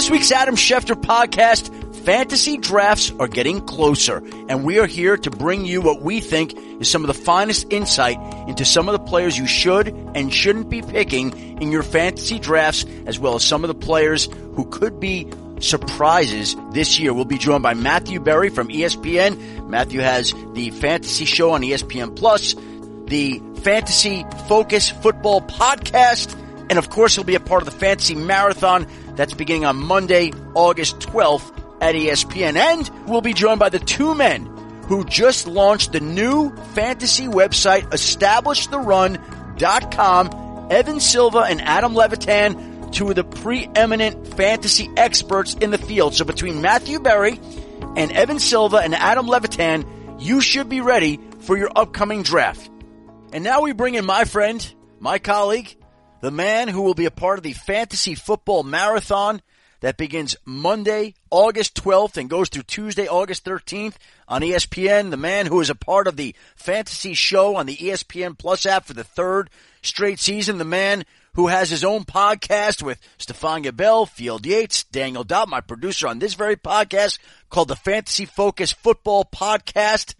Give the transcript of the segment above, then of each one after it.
this week's Adam Schefter podcast, fantasy drafts are getting closer, and we are here to bring you what we think is some of the finest insight into some of the players you should and shouldn't be picking in your fantasy drafts, as well as some of the players who could be surprises this year. We'll be joined by Matthew Berry from ESPN. Matthew has the fantasy show on ESPN Plus, the Fantasy Focus Football Podcast, and of course he'll be a part of the Fantasy Marathon that's beginning on Monday, August 12th at ESPN. And we'll be joined by the two men who just launched the new fantasy website, EstablishTheRun.com. Evan Silva and Adam Levitan, two of the preeminent fantasy experts in the field. So between Matthew Berry and Evan Silva and Adam Levitan, you should be ready for your upcoming draft. And now we bring in my friend, my colleague, the man who will be a part of the fantasy football marathon that begins Monday, August 12th and goes through Tuesday, August 13th on ESPN. The man who is a part of the fantasy show on the ESPN Plus app for the third straight season. The man who has his own podcast with Stephania Bell, Field Yates, Daniel Dopp, my producer on this very podcast called the Fantasy Focus Football Podcast.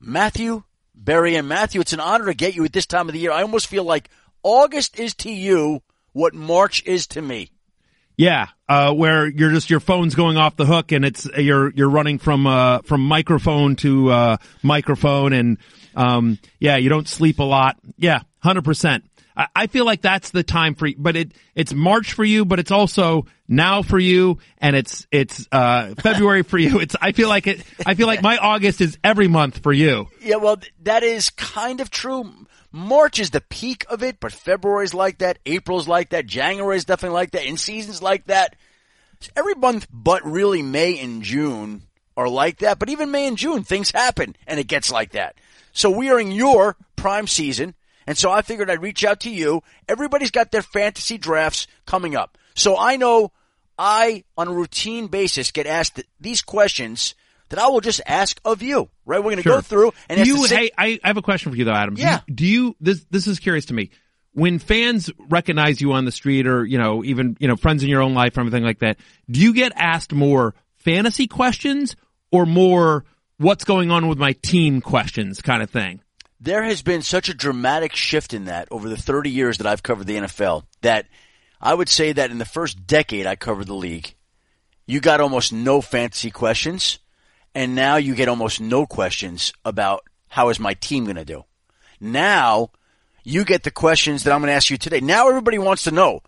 Matthew Berry and Matthew, it's an honor to get you at this time of the year. I almost feel like August is to you what March is to me. Yeah, uh, where you're just your phone's going off the hook and it's you're you're running from uh, from microphone to uh, microphone and um, yeah, you don't sleep a lot. Yeah, hundred percent. I feel like that's the time for you, but it it's March for you, but it's also now for you, and it's it's uh, February for you. It's I feel like it. I feel like my August is every month for you. Yeah, well, that is kind of true. March is the peak of it, but February's like that, April's like that, January's definitely like that, in seasons like that. Every month but really May and June are like that, but even May and June, things happen and it gets like that. So we are in your prime season, and so I figured I'd reach out to you. Everybody's got their fantasy drafts coming up. So I know I, on a routine basis, get asked these questions that I will just ask of you. Right? We're going to sure. go through and you. Hey, I, I have a question for you though, Adam. Yeah. Do you, do you this? This is curious to me. When fans recognize you on the street, or you know, even you know, friends in your own life, or anything like that, do you get asked more fantasy questions or more what's going on with my team questions, kind of thing? There has been such a dramatic shift in that over the 30 years that I've covered the NFL that I would say that in the first decade I covered the league, you got almost no fantasy questions and now you get almost no questions about how is my team going to do. Now you get the questions that I'm going to ask you today. Now everybody wants to know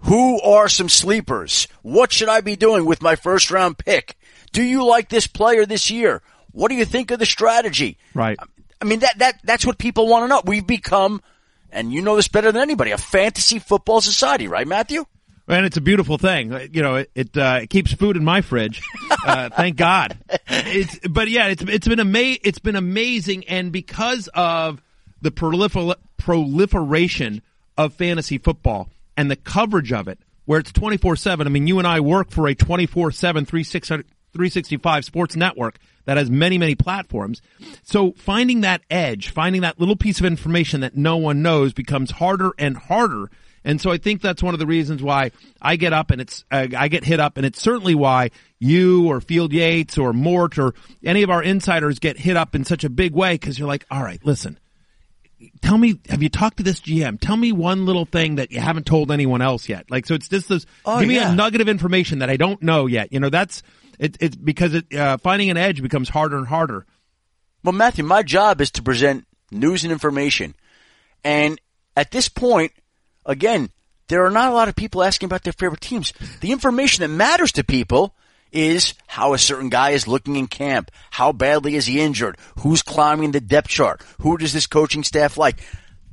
who are some sleepers? What should I be doing with my first round pick? Do you like this player this year? What do you think of the strategy? Right. I mean that that that's what people want to know. We've become and you know this better than anybody, a fantasy football society, right, Matthew? And it's a beautiful thing. You know, it it, uh, keeps food in my fridge. Uh, thank God. It's but yeah, it's it's been ama- it's been amazing, and because of the prolifer- proliferation of fantasy football and the coverage of it, where it's twenty four seven. I mean, you and I work for a 24-7, 365 sports network that has many, many platforms. So finding that edge, finding that little piece of information that no one knows becomes harder and harder and so I think that's one of the reasons why I get up and it's, uh, I get hit up and it's certainly why you or Field Yates or Mort or any of our insiders get hit up in such a big way because you're like, all right, listen, tell me, have you talked to this GM? Tell me one little thing that you haven't told anyone else yet. Like, so it's just this, oh, give me yeah. a nugget of information that I don't know yet. You know, that's, it, it's because it, uh, finding an edge becomes harder and harder. Well, Matthew, my job is to present news and information. And at this point, again, there are not a lot of people asking about their favorite teams. The information that matters to people is how a certain guy is looking in camp. How badly is he injured? Who's climbing the depth chart? Who does this coaching staff like?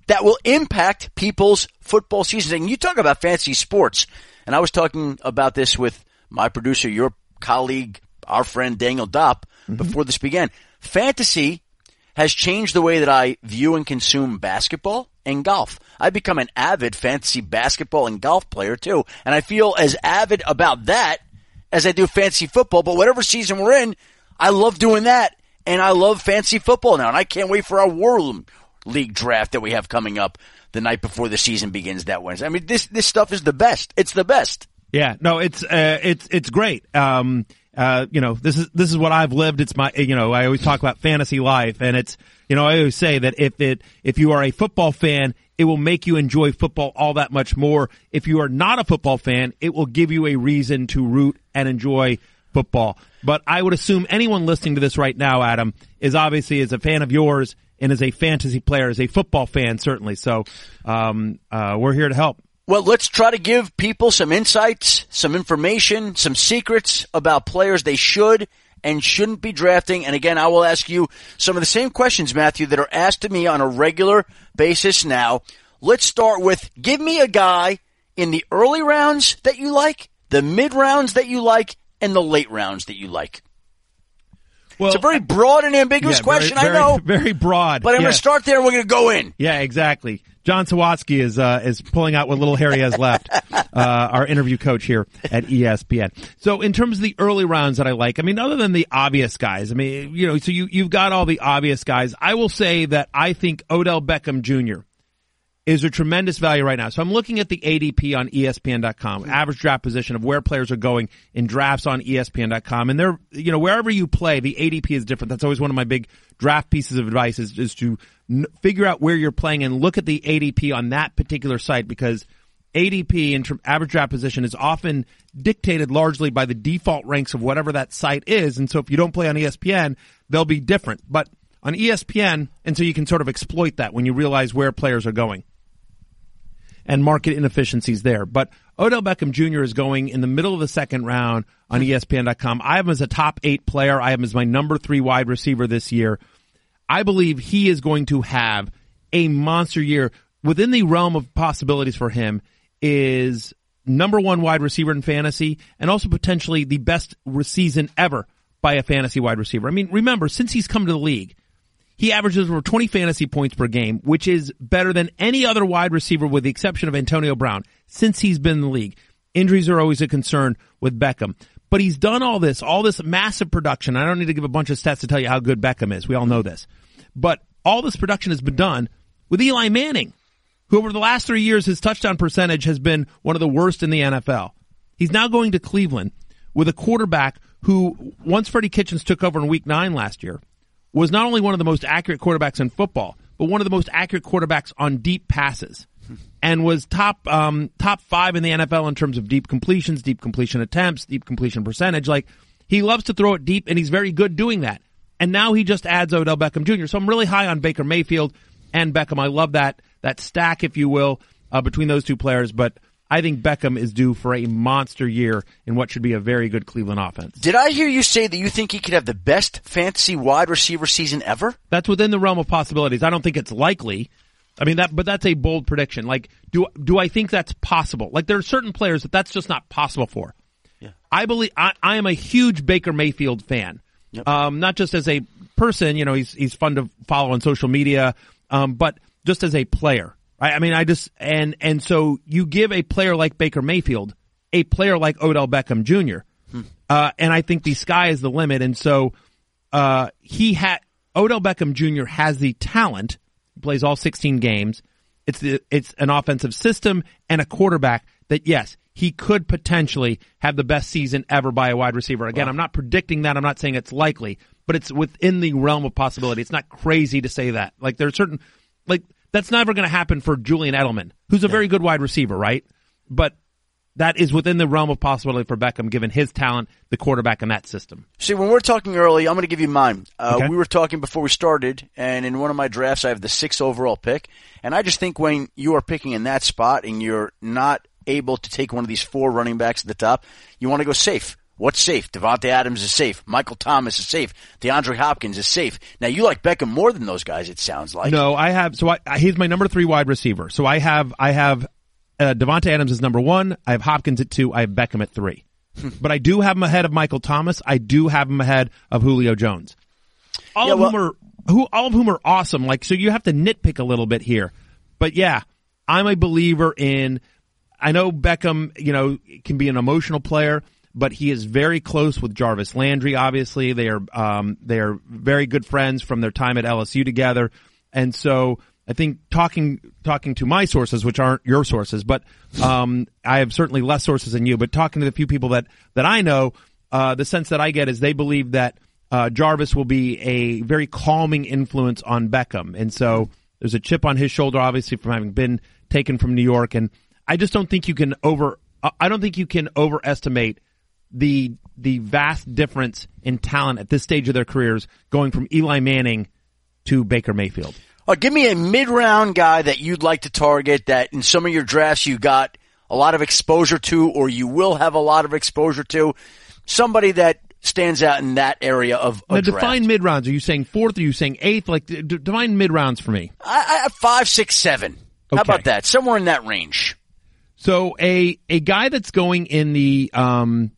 That will impact people's football season. And you talk about fantasy sports. And I was talking about this with my producer, your colleague, our friend Daniel Dopp mm-hmm. before this began. Fantasy has changed the way that I view and consume basketball and golf. I've become an avid fantasy basketball and golf player too, and I feel as avid about that as I do fantasy football. But whatever season we're in, I love doing that, and I love fantasy football now, and I can't wait for our World League draft that we have coming up the night before the season begins that Wednesday. I mean, this this stuff is the best. It's the best. Yeah, no, it's uh, it's it's great. Um, uh, you know, this is this is what I've lived. It's my, you know, I always talk about fantasy life, and it's, you know, I always say that if it if you are a football fan, it will make you enjoy football all that much more. If you are not a football fan, it will give you a reason to root and enjoy football. But I would assume anyone listening to this right now, Adam, is obviously is a fan of yours and is a fantasy player, is a football fan certainly. So um, uh, we're here to help. Well, let's try to give people some insights, some information, some secrets about players they should and shouldn't be drafting. And again, I will ask you some of the same questions, Matthew, that are asked of me on a regular basis now. Let's start with give me a guy in the early rounds that you like, the mid rounds that you like, and the late rounds that you like. Well, it's a very broad and ambiguous yeah, question, very, I know. Very broad. But I'm yes. going to start there and we're going to go in. Yeah, exactly. John Sawatsky is uh, is pulling out what little Harry has left. Uh, our interview coach here at ESPN. So in terms of the early rounds that I like, I mean, other than the obvious guys, I mean, you know, so you you've got all the obvious guys. I will say that I think Odell Beckham Jr. is a tremendous value right now. So I'm looking at the ADP on ESPN.com, average draft position of where players are going in drafts on ESPN.com, and they're you know wherever you play, the ADP is different. That's always one of my big draft pieces of advice is, is to n- figure out where you're playing and look at the ADP on that particular site because ADP term, average draft position is often dictated largely by the default ranks of whatever that site is. And so if you don't play on ESPN, they'll be different. But on ESPN, and so you can sort of exploit that when you realize where players are going and market inefficiencies there. But Odell Beckham Jr. is going in the middle of the second round on ESPN.com. I have him as a top eight player. I have him as my number three wide receiver this year. I believe he is going to have a monster year within the realm of possibilities for him is number one wide receiver in fantasy and also potentially the best season ever by a fantasy wide receiver. I mean, remember, since he's come to the league, he averages over 20 fantasy points per game, which is better than any other wide receiver with the exception of Antonio Brown since he's been in the league. Injuries are always a concern with Beckham. But he's done all this, all this massive production. I don't need to give a bunch of stats to tell you how good Beckham is. We all know this. But all this production has been done with Eli Manning, who over the last three years, his touchdown percentage has been one of the worst in the NFL. He's now going to Cleveland with a quarterback who, once Freddie Kitchens took over in week nine last year, was not only one of the most accurate quarterbacks in football, but one of the most accurate quarterbacks on deep passes and was top um, top five in the NFL in terms of deep completions, deep completion attempts, deep completion percentage. Like he loves to throw it deep, and he's very good doing that. And now he just adds Odell Beckham Jr. So I'm really high on Baker Mayfield and Beckham. I love that that stack, if you will, uh, between those two players. But I think Beckham is due for a monster year in what should be a very good Cleveland offense. Did I hear you say that you think he could have the best fantasy wide receiver season ever? That's within the realm of possibilities. I don't think it's likely. I mean that, but that's a bold prediction. Like, do do I think that's possible? Like, there are certain players that that's just not possible for. Yeah. I believe I, I am a huge Baker Mayfield fan. Yep. Um, not just as a person, you know, he's he's fun to follow on social media, um, but just as a player. I, I mean, I just and and so you give a player like Baker Mayfield a player like Odell Beckham Jr. Hmm. Uh, and I think the sky is the limit. And so uh, he had Odell Beckham Jr. has the talent plays all 16 games. It's the, it's an offensive system and a quarterback that yes, he could potentially have the best season ever by a wide receiver. Again, wow. I'm not predicting that. I'm not saying it's likely, but it's within the realm of possibility. It's not crazy to say that. Like there's certain, like that's never going to happen for Julian Edelman, who's a very good wide receiver, right? But that is within the realm of possibility for Beckham, given his talent, the quarterback in that system. See, when we're talking early, I'm going to give you mine. Uh, okay. We were talking before we started, and in one of my drafts, I have the sixth overall pick, and I just think when you are picking in that spot and you're not able to take one of these four running backs at the top, you want to go safe. What's safe? Davante Adams is safe. Michael Thomas is safe. DeAndre Hopkins is safe. Now you like Beckham more than those guys. It sounds like. No, I have. So I, he's my number three wide receiver. So I have I have uh, Davante Adams is number one. I have Hopkins at two. I have Beckham at three. but I do have him ahead of Michael Thomas. I do have him ahead of Julio Jones. All yeah, of well, whom are who all of whom are awesome. Like so, you have to nitpick a little bit here. But yeah, I'm a believer in. I know Beckham, you know, can be an emotional player, but he is very close with Jarvis Landry. Obviously, they are um, they are very good friends from their time at LSU together, and so I think talking talking to my sources, which aren't your sources, but um, I have certainly less sources than you. But talking to the few people that that I know, uh, the sense that I get is they believe that uh, Jarvis will be a very calming influence on Beckham, and so there's a chip on his shoulder, obviously from having been taken from New York, and I just don't think you can over. I don't think you can overestimate the the vast difference in talent at this stage of their careers, going from Eli Manning to Baker Mayfield. Uh, give me a mid-round guy that you'd like to target that in some of your drafts you got a lot of exposure to, or you will have a lot of exposure to. Somebody that stands out in that area of a now, draft. define mid rounds. Are you saying fourth? Are you saying eighth? Like d- define mid rounds for me. I, I five, six, seven. How about that? Somewhere in that range. So a a guy that's going in the um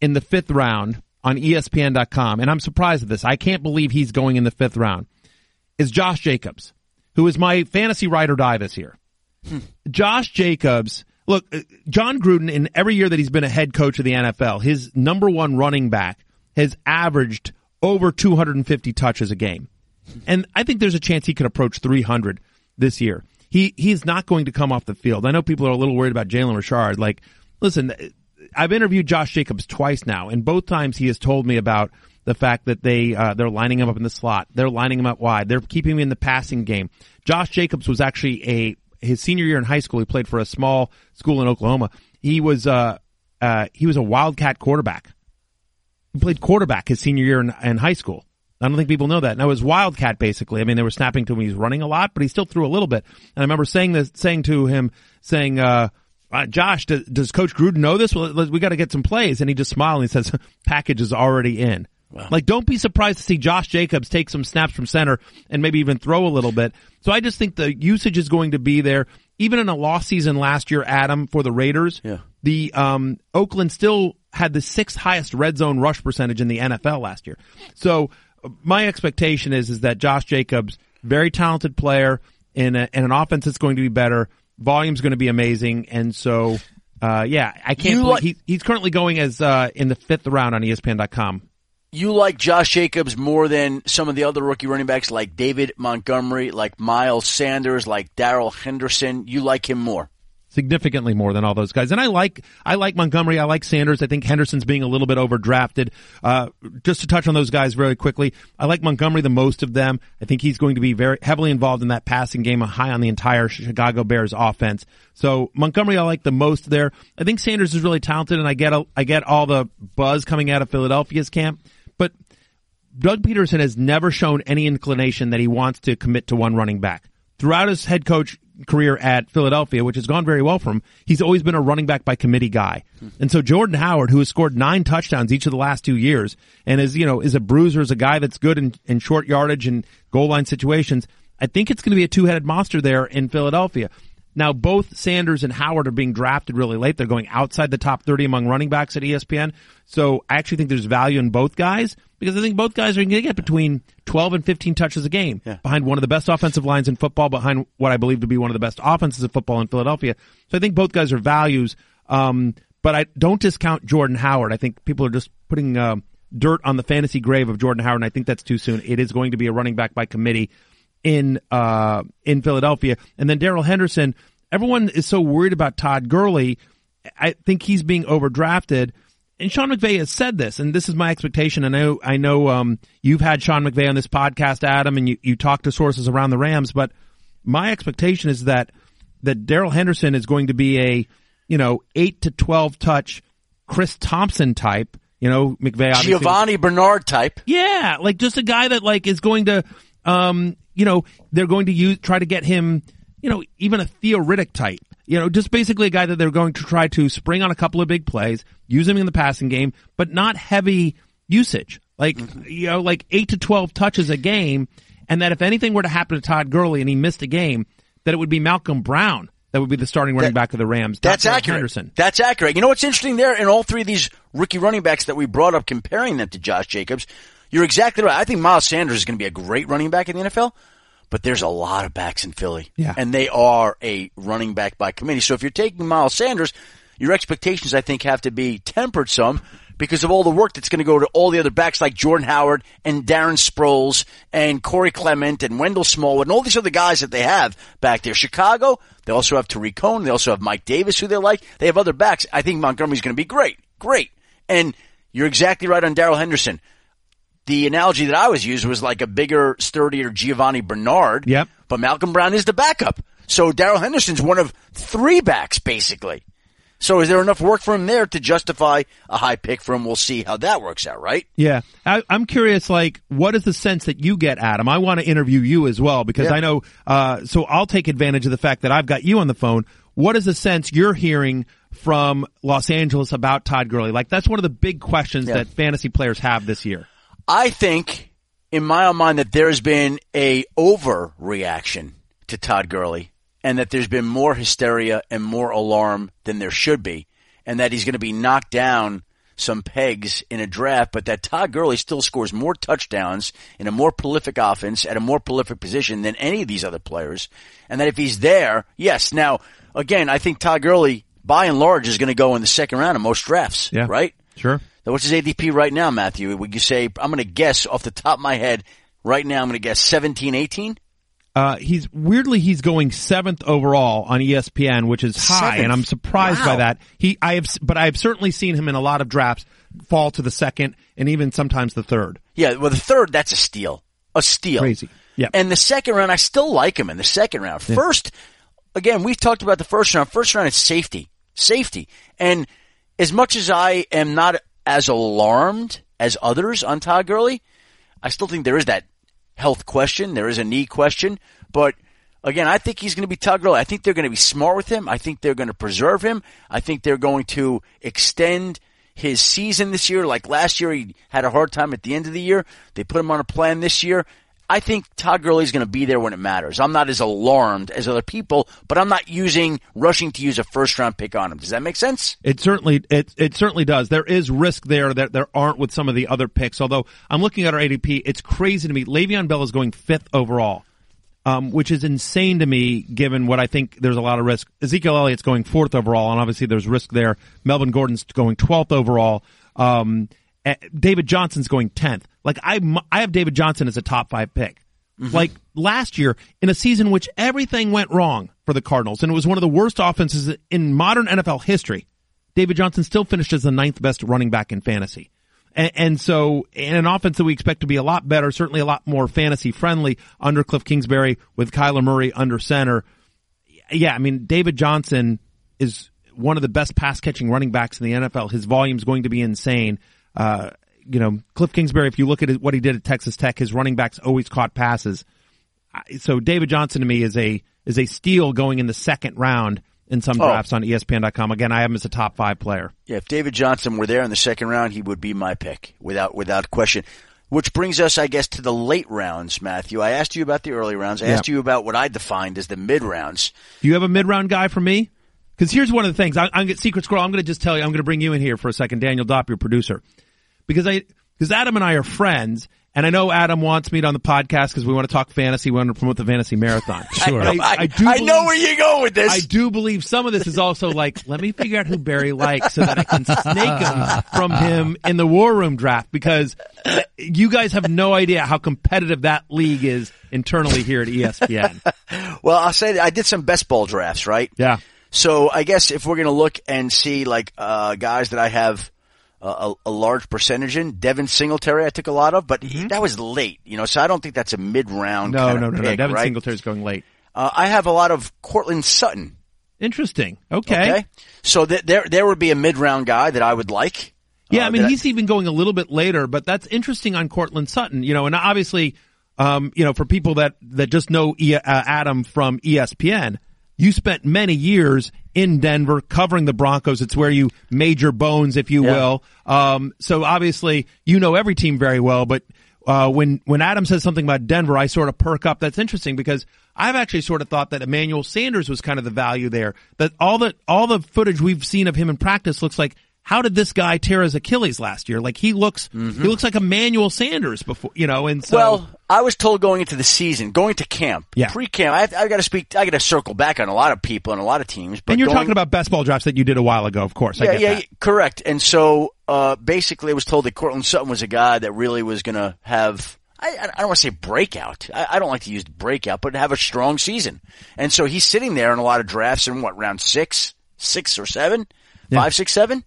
in the fifth round on ESPN.com, and I'm surprised at this. I can't believe he's going in the fifth round. Is Josh Jacobs, who is my fantasy ride or die this year. Josh Jacobs. Look, uh, Jon Gruden, in every year that he's been a head coach of the NFL, his number one running back has averaged over 250 touches a game. And I think there's a chance he could approach 300 this year. He, he's not going to come off the field. I know people are a little worried about Jalen Richard. Like, listen, I've interviewed Josh Jacobs twice now, and both times he has told me about the fact that they uh, they're lining him up in the slot, they're lining him up wide, they're keeping him in the passing game. Josh Jacobs was actually a his senior year in high school. He played for a small school in Oklahoma. He was uh, uh, he was a wildcat quarterback. He played quarterback his senior year in, in high school. I don't think people know that. Now it was wildcat basically. I mean, they were snapping to him. He was running a lot, but he still threw a little bit. And I remember saying this, saying to him, saying, uh, uh, Josh, does, does Coach Gruden know this? Well, we got to get some plays. And he just smiled and he says, package is already in. Like, don't be surprised to see Josh Jacobs take some snaps from center and maybe even throw a little bit. So I just think the usage is going to be there. Even in a lost season last year, Adam, for the Raiders, Yeah. the um, Oakland still had the sixth highest red zone rush percentage in the NFL last year. So my expectation is is that Josh Jacobs, very talented player in, a, in an offense that's going to be better, volume's going to be amazing, and so uh, yeah, I can't. You believe he, he's currently going as uh, in the fifth round on ESPN.com. You like Josh Jacobs more than some of the other rookie running backs like David Montgomery, like Miles Sanders, like Darrell Henderson. You like him more. Significantly more than all those guys. And I like I like Montgomery. I like Sanders. I think Henderson's being a little bit overdrafted. Uh, just to touch on those guys very quickly, I like Montgomery the most of them. I think he's going to be very heavily involved in that passing game, high on the entire Chicago Bears offense. So Montgomery, I like the most there. I think Sanders is really talented, and I get a, I get all the buzz coming out of Philadelphia's camp, but. Doug Pederson has never shown any inclination that he wants to commit to one running back. Throughout his head coach career at Philadelphia, which has gone very well for him, he's always been a running back by committee guy. And so Jordan Howard, who has scored nine touchdowns each of the last two years and is, you know, is a bruiser, is a guy that's good in, in short yardage and goal line situations, I think it's going to be a two-headed monster there in Philadelphia. Now, both Sanders and Howard are being drafted really late. They're going outside the top 30 among running backs at ESPN. So I actually think there's value in both guys because I think both guys are going to get between 12 and 15 touches a game behind one of the best offensive lines in football, behind what I believe to be one of the best offenses of football in Philadelphia. So I think both guys are values. Um, but I don't discount Jordan Howard. I think people are just putting, uh, dirt on the fantasy grave of Jordan Howard, and I think that's too soon. It is going to be a running back by committee in uh in Philadelphia. And then Darrell Henderson, everyone is so worried about Todd Gurley. I think he's being overdrafted. And Sean McVay has said this, and this is my expectation. I know I know um you've had Sean McVay on this podcast, Adam, and you, you talk to sources around the Rams, but my expectation is that that Daryl Henderson is going to be a, you know, eight to twelve touch Chris Thompson type. You know, McVay obviously Giovani Bernard type. yeah, like just a guy that like is going to, um, you know, they're going to use try to get him, you know, even a Theo Riddick type. You know, just basically a guy that they're going to try to spring on a couple of big plays, use him in the passing game, but not heavy usage. Like mm-hmm. you know, like eight to twelve touches a game, and that if anything were to happen to Todd Gurley and he missed a game, that it would be Malcolm Brown that would be the starting running That- back of the Rams. That's accurate. Henderson. That's accurate. You know what's interesting there in all three of these rookie running backs that we brought up, comparing them to Josh Jacobs? You're exactly right. I think Miles Sanders is going to be a great running back in the NFL, but there's a lot of backs in Philly. Yeah. And they are a running back by committee. So if you're taking Miles Sanders, your expectations, I think, have to be tempered some because of all the work that's going to go to all the other backs like Jordan Howard and Darren Sproles and Corey Clement and Wendell Smallwood and all these other guys that they have back there. Chicago, they also have Tarik Cohen. They also have Mike Davis, who they like. They have other backs. I think Montgomery's going to be great. Great. And you're exactly right on Darrell Henderson. The analogy that I was used was like a bigger, sturdier Giovani Bernard. Yep. But Malcolm Brown is the backup. So Darrell Henderson's one of three backs, basically. So is there enough work for him there to justify a high pick for him? We'll see how that works out, right? Yeah. I, am curious, like, what is the sense that you get, Adam? I want to interview you as well because Yeah. I know, uh, so I'll take advantage of the fact that I've got you on the phone. What is the sense you're hearing from Los Angeles about Todd Gurley? Like, that's one of the big questions Yeah. that fantasy players have this year. I think, in my own mind, that there's been a overreaction to Todd Gurley, and that there's been more hysteria and more alarm than there should be, and that he's going to be knocked down some pegs in a draft, but that Todd Gurley still scores more touchdowns in a more prolific offense at a more prolific position than any of these other players, and that if he's there, yes. Now, again, I think Todd Gurley, by and large, is going to go in the second round of most drafts, Yeah. right? Sure. Now, what's his ADP right now, Matthew? Would you say, I'm going to guess off the top of my head, right now I'm going to guess 17, 18? Uh, he's weirdly he's going seventh overall on ESPN, which is high, Seventh? and I'm surprised Wow. by that. He, I have, but I have certainly seen him in a lot of drafts fall to the second and even sometimes the third. Yeah, well, the third, that's a steal. A steal. Crazy. Yeah. And the second round, I still like him in the second round. First, again, we've talked about the first round. First round is safety. Safety. And as much as I am not as alarmed as others on Todd Gurley, I still think there is that health question. There is a knee question. But again, I think he's going to be Todd Gurley. I think they're going to be smart with him. I think they're going to preserve him. I think they're going to extend his season this year. Like last year, he had a hard time at the end of the year. They put him on a plan this year. I think Todd Gurley is going to be there when it matters. I'm not as alarmed as other people, but I'm not using rushing to use a first round pick on him. Does that make sense? It certainly it it certainly does. There is risk there that there aren't with some of the other picks. Although I'm looking at our ADP, it's crazy to me. Le'Veon Bell is going fifth overall, um, which is insane to me given what I think there's a lot of risk. Ezekiel Elliott's going fourth overall, and obviously there's risk there. Melvin Gordon's going twelfth overall. Um, eh, David Johnson's going tenth. Like I, I have David Johnson as a top five pick. Like last year, in a season which everything went wrong for the Cardinals, and it was one of the worst offenses in modern NFL history, David Johnson still finished as the ninth best running back in fantasy. And, and so, in an offense that we expect to be a lot better, certainly a lot more fantasy friendly under Cliff Kingsbury with Kyler Murray under center. Yeah, I mean, David Johnson is one of the best pass catching running backs in the NFL. His volume is going to be insane. Uh, you know, Cliff Kingsbury, if you look at what he did at Texas Tech, his running backs always caught passes. So David Johnson to me is a, is a steal going in the second round in some Oh. drafts on ESPN.com. Again, I have him as a top five player. Yeah, if David Johnson were there in the second round, he would be my pick without without question. Which brings us, I guess, to the late rounds, Matthew. I asked you about the early rounds. I Yeah. asked you about what I defined as the mid rounds. Do you have a mid round guy for me? Because here's one of the things. I, I'm Secret Squirrel. I'm going to just tell you. I'm going to bring you in here for a second, Daniel Dopp, your producer, because I because Adam and I are friends, and I know Adam wants me on the podcast because we want to talk fantasy. We want to promote the fantasy marathon. Sure. I, I, I do. I know where you go with this. I do believe some of this is also like, let me figure out who Berry likes so that I can snake him from him in the war room draft because you guys have no idea how competitive that league is internally here at ESPN. well, I'll say that I did some best ball drafts, right? Yeah. So I guess if we're going to look and see like uh, guys that I have a, a large percentage in, Devin Singletary I took a lot of, but he, that was late, you know. So I don't think that's a mid round. Mm-hmm. No, no, of no, no. Devin right? Singletary's going late. Uh, I have a lot of Courtland Sutton. Interesting. Okay. Okay, so th- there there would be a mid round guy that I would like. Yeah, Uh, I mean, he's even going a little bit later, but that's interesting on Courtland Sutton, you know, and obviously, um, you know, for people that, that just know e- uh, Adam from ESPN, you spent many years in Denver covering the Broncos. It's where you made your bones, if you Yeah. will. Um, so obviously you know every team very well, but, uh, when, when Adam says something about Denver, I sort of perk up. That's interesting because I've actually sort of thought that Emmanuel Sanders was kind of the value there. That all the, all the footage we've seen of him in practice looks like how did this guy tear his Achilles last year? Like he looks, he looks like Emmanuel Sanders before, you know, and so. Well, I was told going into the season, going to camp, Yeah. pre-camp. I, I got to speak. I got to circle back on a lot of people and a lot of teams. But and you're going- talking about best ball drafts that you did a while ago, of course. I yeah, get yeah, that. yeah, correct. And so, uh, basically, I was told that Courtland Sutton was a guy that really was going to have. I, I don't want to say breakout. I, I don't like to use breakout, but have a strong season. And so he's sitting there in a lot of drafts in what round six, six or seven, five, six, seven.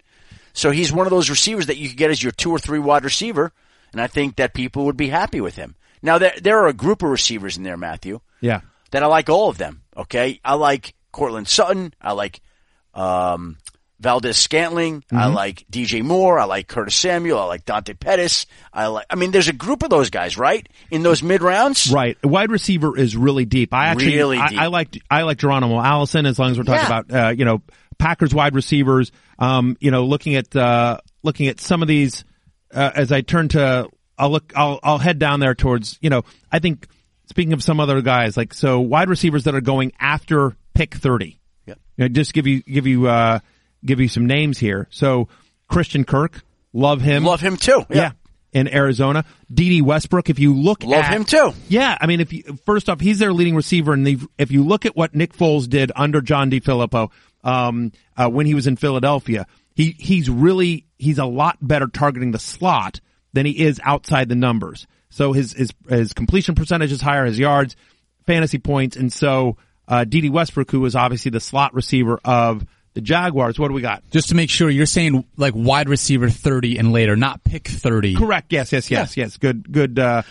So he's one of those receivers that you could get as your two or three wide receiver, and I think that people would be happy with him. Now there there are a group of receivers in there, Matthew, Yeah. that I like all of them. Okay, I like Courtland Sutton. I like um, Valdes-Scantling. I like DJ Moore. I like Curtis Samuel. I like Dante Pettis. I like. I mean, there's a group of those guys, right? In those mid rounds, Right. Wide receiver is really deep. I actually, Really I, deep. I like, I like Geronimo Allison as long as we're talking Yeah. about, uh, you know, Packers wide receivers. Um, you know, looking at, uh, looking at some of these, uh, as I turn to, I'll look, I'll, I'll head down there towards, you know, I think speaking of some other guys, like, so wide receivers that are going after pick 30. Yep. You know, just give you, give you, uh, give you some names here. So Christian Kirk, love him. love him too. Yeah. In Arizona, Dede Westbrook. If you look Love at, him too. Yeah, I mean, if you first off, he's their leading receiver, and if you look at what Nick Foles did under John DeFilippo um, uh, when he was in Philadelphia, he he's really he's a lot better targeting the slot than he is outside the numbers. So his his his completion percentage is higher, his yards, fantasy points, and so uh, Dede Westbrook, who was obviously the slot receiver of the Jaguars, what do we got? Just to make sure, you're saying like wide receiver 30 and later, not pick 30. Correct. Yes. Yes. Yes. Yes. Good. Good. Uh,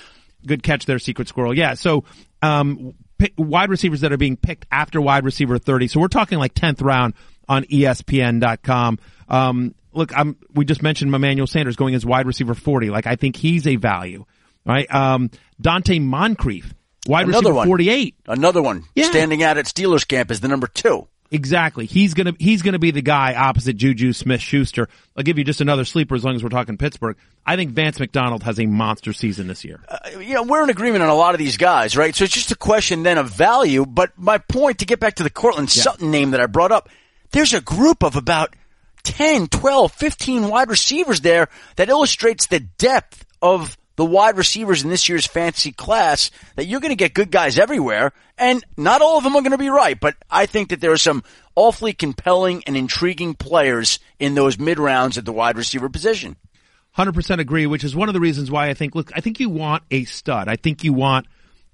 good catch there, Secret Squirrel. Yeah. So, um, pick, wide receivers that are being picked after wide receiver thirty. So we're talking like tenth round on ESPN.com. Um, look, I'm. We just mentioned Emmanuel Sanders going as wide receiver forty. Like I think he's a value, right? Um, Donte Moncrief, wide Another receiver one. forty-eight. Another one Yeah. standing out at Steelers camp is the number two. Exactly. He's gonna he's gonna be the guy opposite Juju Smith Schuster. I'll give you just another sleeper as long as we're talking Pittsburgh. I think Vance McDonald has a monster season this year. Uh, you know, we're in agreement on a lot of these guys, right? So it's just a question then of value. But my point to get back to the Courtland Sutton name that I brought up, there's a group of about 10, 12, 15 wide receivers there that illustrates the depth of the wide receivers in this year's fantasy class that you're going to get good guys everywhere and not all of them are going to be right, but I think that there are some awfully compelling and intriguing players in those mid rounds at the wide receiver position. Hundred percent agree, which is one of the reasons why I think. Look, I think you want a stud. I think you want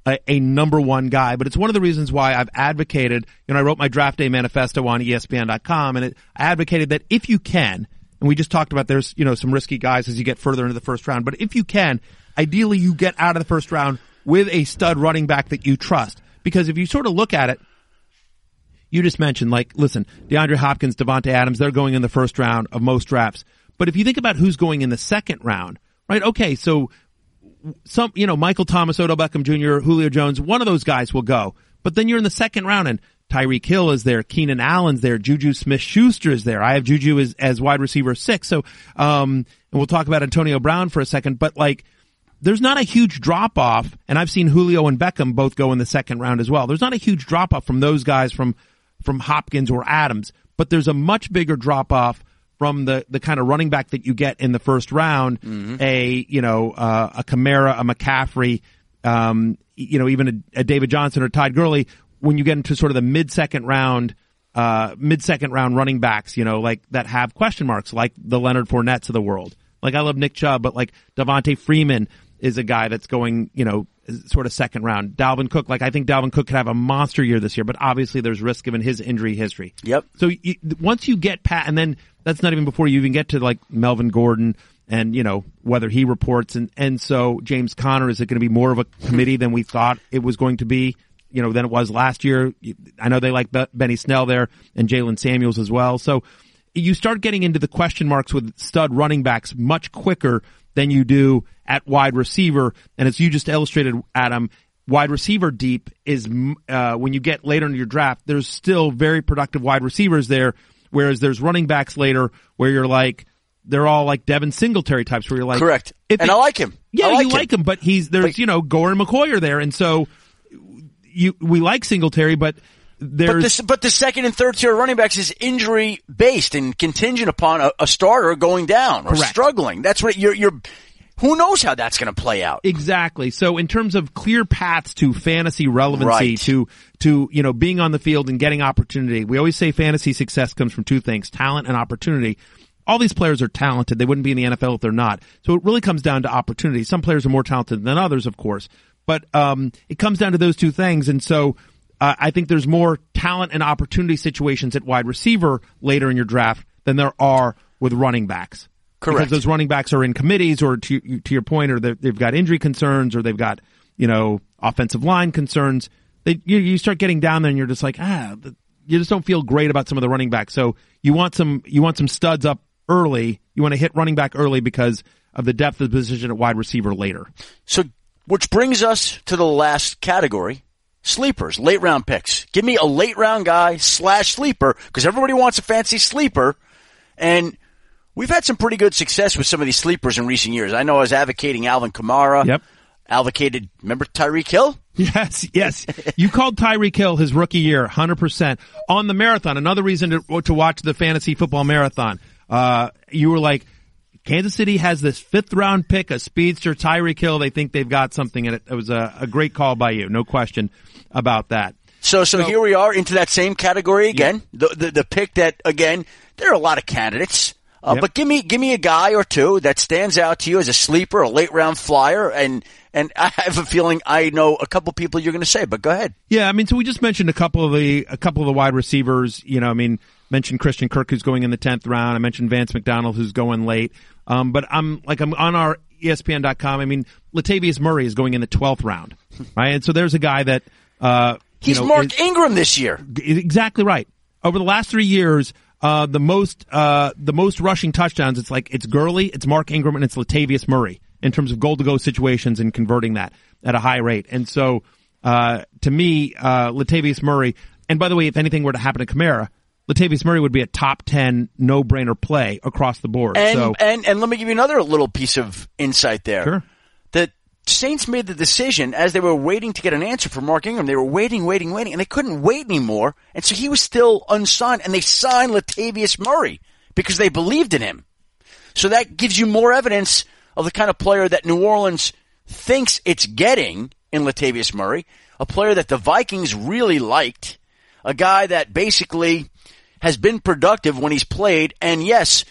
a, a number one guy, but it's one of the reasons why I've advocated. You know, I wrote my draft day manifesto on ESPN.com, and it, I advocated that if you can, and we just talked about there's you know some risky guys as you get further into the first round, but if you can, ideally you get out of the first round with a stud running back that you trust, because if you sort of look at it, you just mentioned, like, listen, DeAndre Hopkins, Davante Adams, they're going in the first round of most drafts. But if you think about who's going in the second round, right? Okay, so some, you know, Michael Thomas, Odell Beckham Jr., Julio Jones, one of those guys will go. But then you're in the second round and Tyreek Hill is there, Keenan Allen's there, Juju Smith Schuster is there. I have Juju as, as wide receiver six. So, um, and we'll talk about Antonio Brown for a second, but like, there's not a huge drop off, and I've seen Julio and Beckham both go in the second round as well. There's not a huge drop off from those guys from from Hopkins or Adams, but there's a much bigger drop off from the the kind of running back that you get in the first round. A you know uh, a Kamara, a McCaffrey, um, you know even a, a David Johnson or Todd Gurley. When you get into sort of the mid second round. Uh, mid second round running backs, you know, like that have question marks, like the Leonard Fournettes of the world. Like I love Nick Chubb, but like Devonta Freeman is a guy that's going, you know, sort of second round. Dalvin Cook, like I think Dalvin Cook could have a monster year this year, but obviously there's risk given his injury history. Yep. So you, once you get pat, and then that's not even before you even get to like Melvin Gordon and you know whether he reports, and and so James Conner is it going to be more of a committee than we thought it was going to be? You know, than it was last year. I know they like Benny Snell there and Jaylen Samuels as well. So you start getting into the question marks with stud running backs much quicker than you do at wide receiver. And as you just illustrated, Adam, wide receiver deep is uh, when you get later in your draft. There's still very productive wide receivers there, whereas there's running backs later where you're like they're all like Devin Singletary types, where you're like Correct. and it- I like him. yeah, I like you him. like him, but he's there's But- you know Gore and McCoy are there, and so you we like Singletary, but there's But this, but the second and third tier running backs is injury based and contingent upon a, a starter going down or Correct. struggling. That's what you're, you're, who knows how that's going to play out? Exactly. So in terms of clear paths to fantasy relevancy, Right. to, to, you know, being on the field and getting opportunity, we always say fantasy success comes from two things, talent and opportunity. All these players are talented. They wouldn't be in the NFL if they're not. So it really comes down to opportunity. Some players are more talented than others, of course, but, um, it comes down to those two things. And so, uh, I think there's more talent and opportunity situations at wide receiver later in your draft than there are with running backs. Correct. Because those running backs are in committees or to, to your point, or they've they've got injury concerns or they've got, you know, offensive line concerns. They, you, you start getting down there and you're just like, ah, the- you just don't feel great about some of the running backs. So you want some, you want some studs up early. You want to hit running back early because of the depth of the position at wide receiver later. So, which brings us to the last category. Sleepers, late round picks. Give me a late round guy slash sleeper because everybody wants a fancy sleeper. And we've had some pretty good success with some of these sleepers in recent years. I know I was advocating Alvin Kamara. Yep. Advocated, remember Tyreek Hill? Yes, yes. You called Tyreek Hill his rookie year, 100%. On the marathon, another reason to, to watch the fantasy football marathon. Uh, you were like, Kansas City has this fifth round pick, a speedster, Tyreek Hill. They think they've got something in it. It was a, a great call by you. No question about that. So, so, here we are into that same category again. The, the the pick that again, there are a lot of candidates, uh, Yep. but give me give me a guy or two that stands out to you as a sleeper, a late round flyer, and and I have a feeling I know a couple people you're going to say. But go ahead. Yeah, I mean, so we just mentioned a couple of the a couple of the wide receivers. You know, I mean, mentioned Christian Kirk who's going in the tenth round. I mentioned Vance McDonald who's going late. Um, but I'm like I'm on our ESPN.com. I mean, Latavius Murray is going in the twelfth round, right? And so there's a guy that uh, you He's know, Mark is- Ingram this year. exactly right. Over the last three years, uh, the most uh, the most rushing touchdowns. It's like it's Gurley, it's Mark Ingram, and it's Latavius Murray in terms of goal to go situations and converting that at a high rate. And so, uh, to me, uh, Latavius Murray. And by the way, if anything were to happen to Kamara, Latavius Murray would be a top ten no brainer play across the board. And so and and let me give you another little piece of insight there. Sure. The Saints made the decision as they were waiting to get an answer from Mark Ingram. They were waiting, waiting, waiting, and they couldn't wait anymore. And so he was still unsigned, and they signed Latavius Murray because they believed in him. So that gives you more evidence of the kind of player that New Orleans thinks it's getting in Latavius Murray, a player that the Vikings really liked, a guy that basically has been productive when he's played, and yes,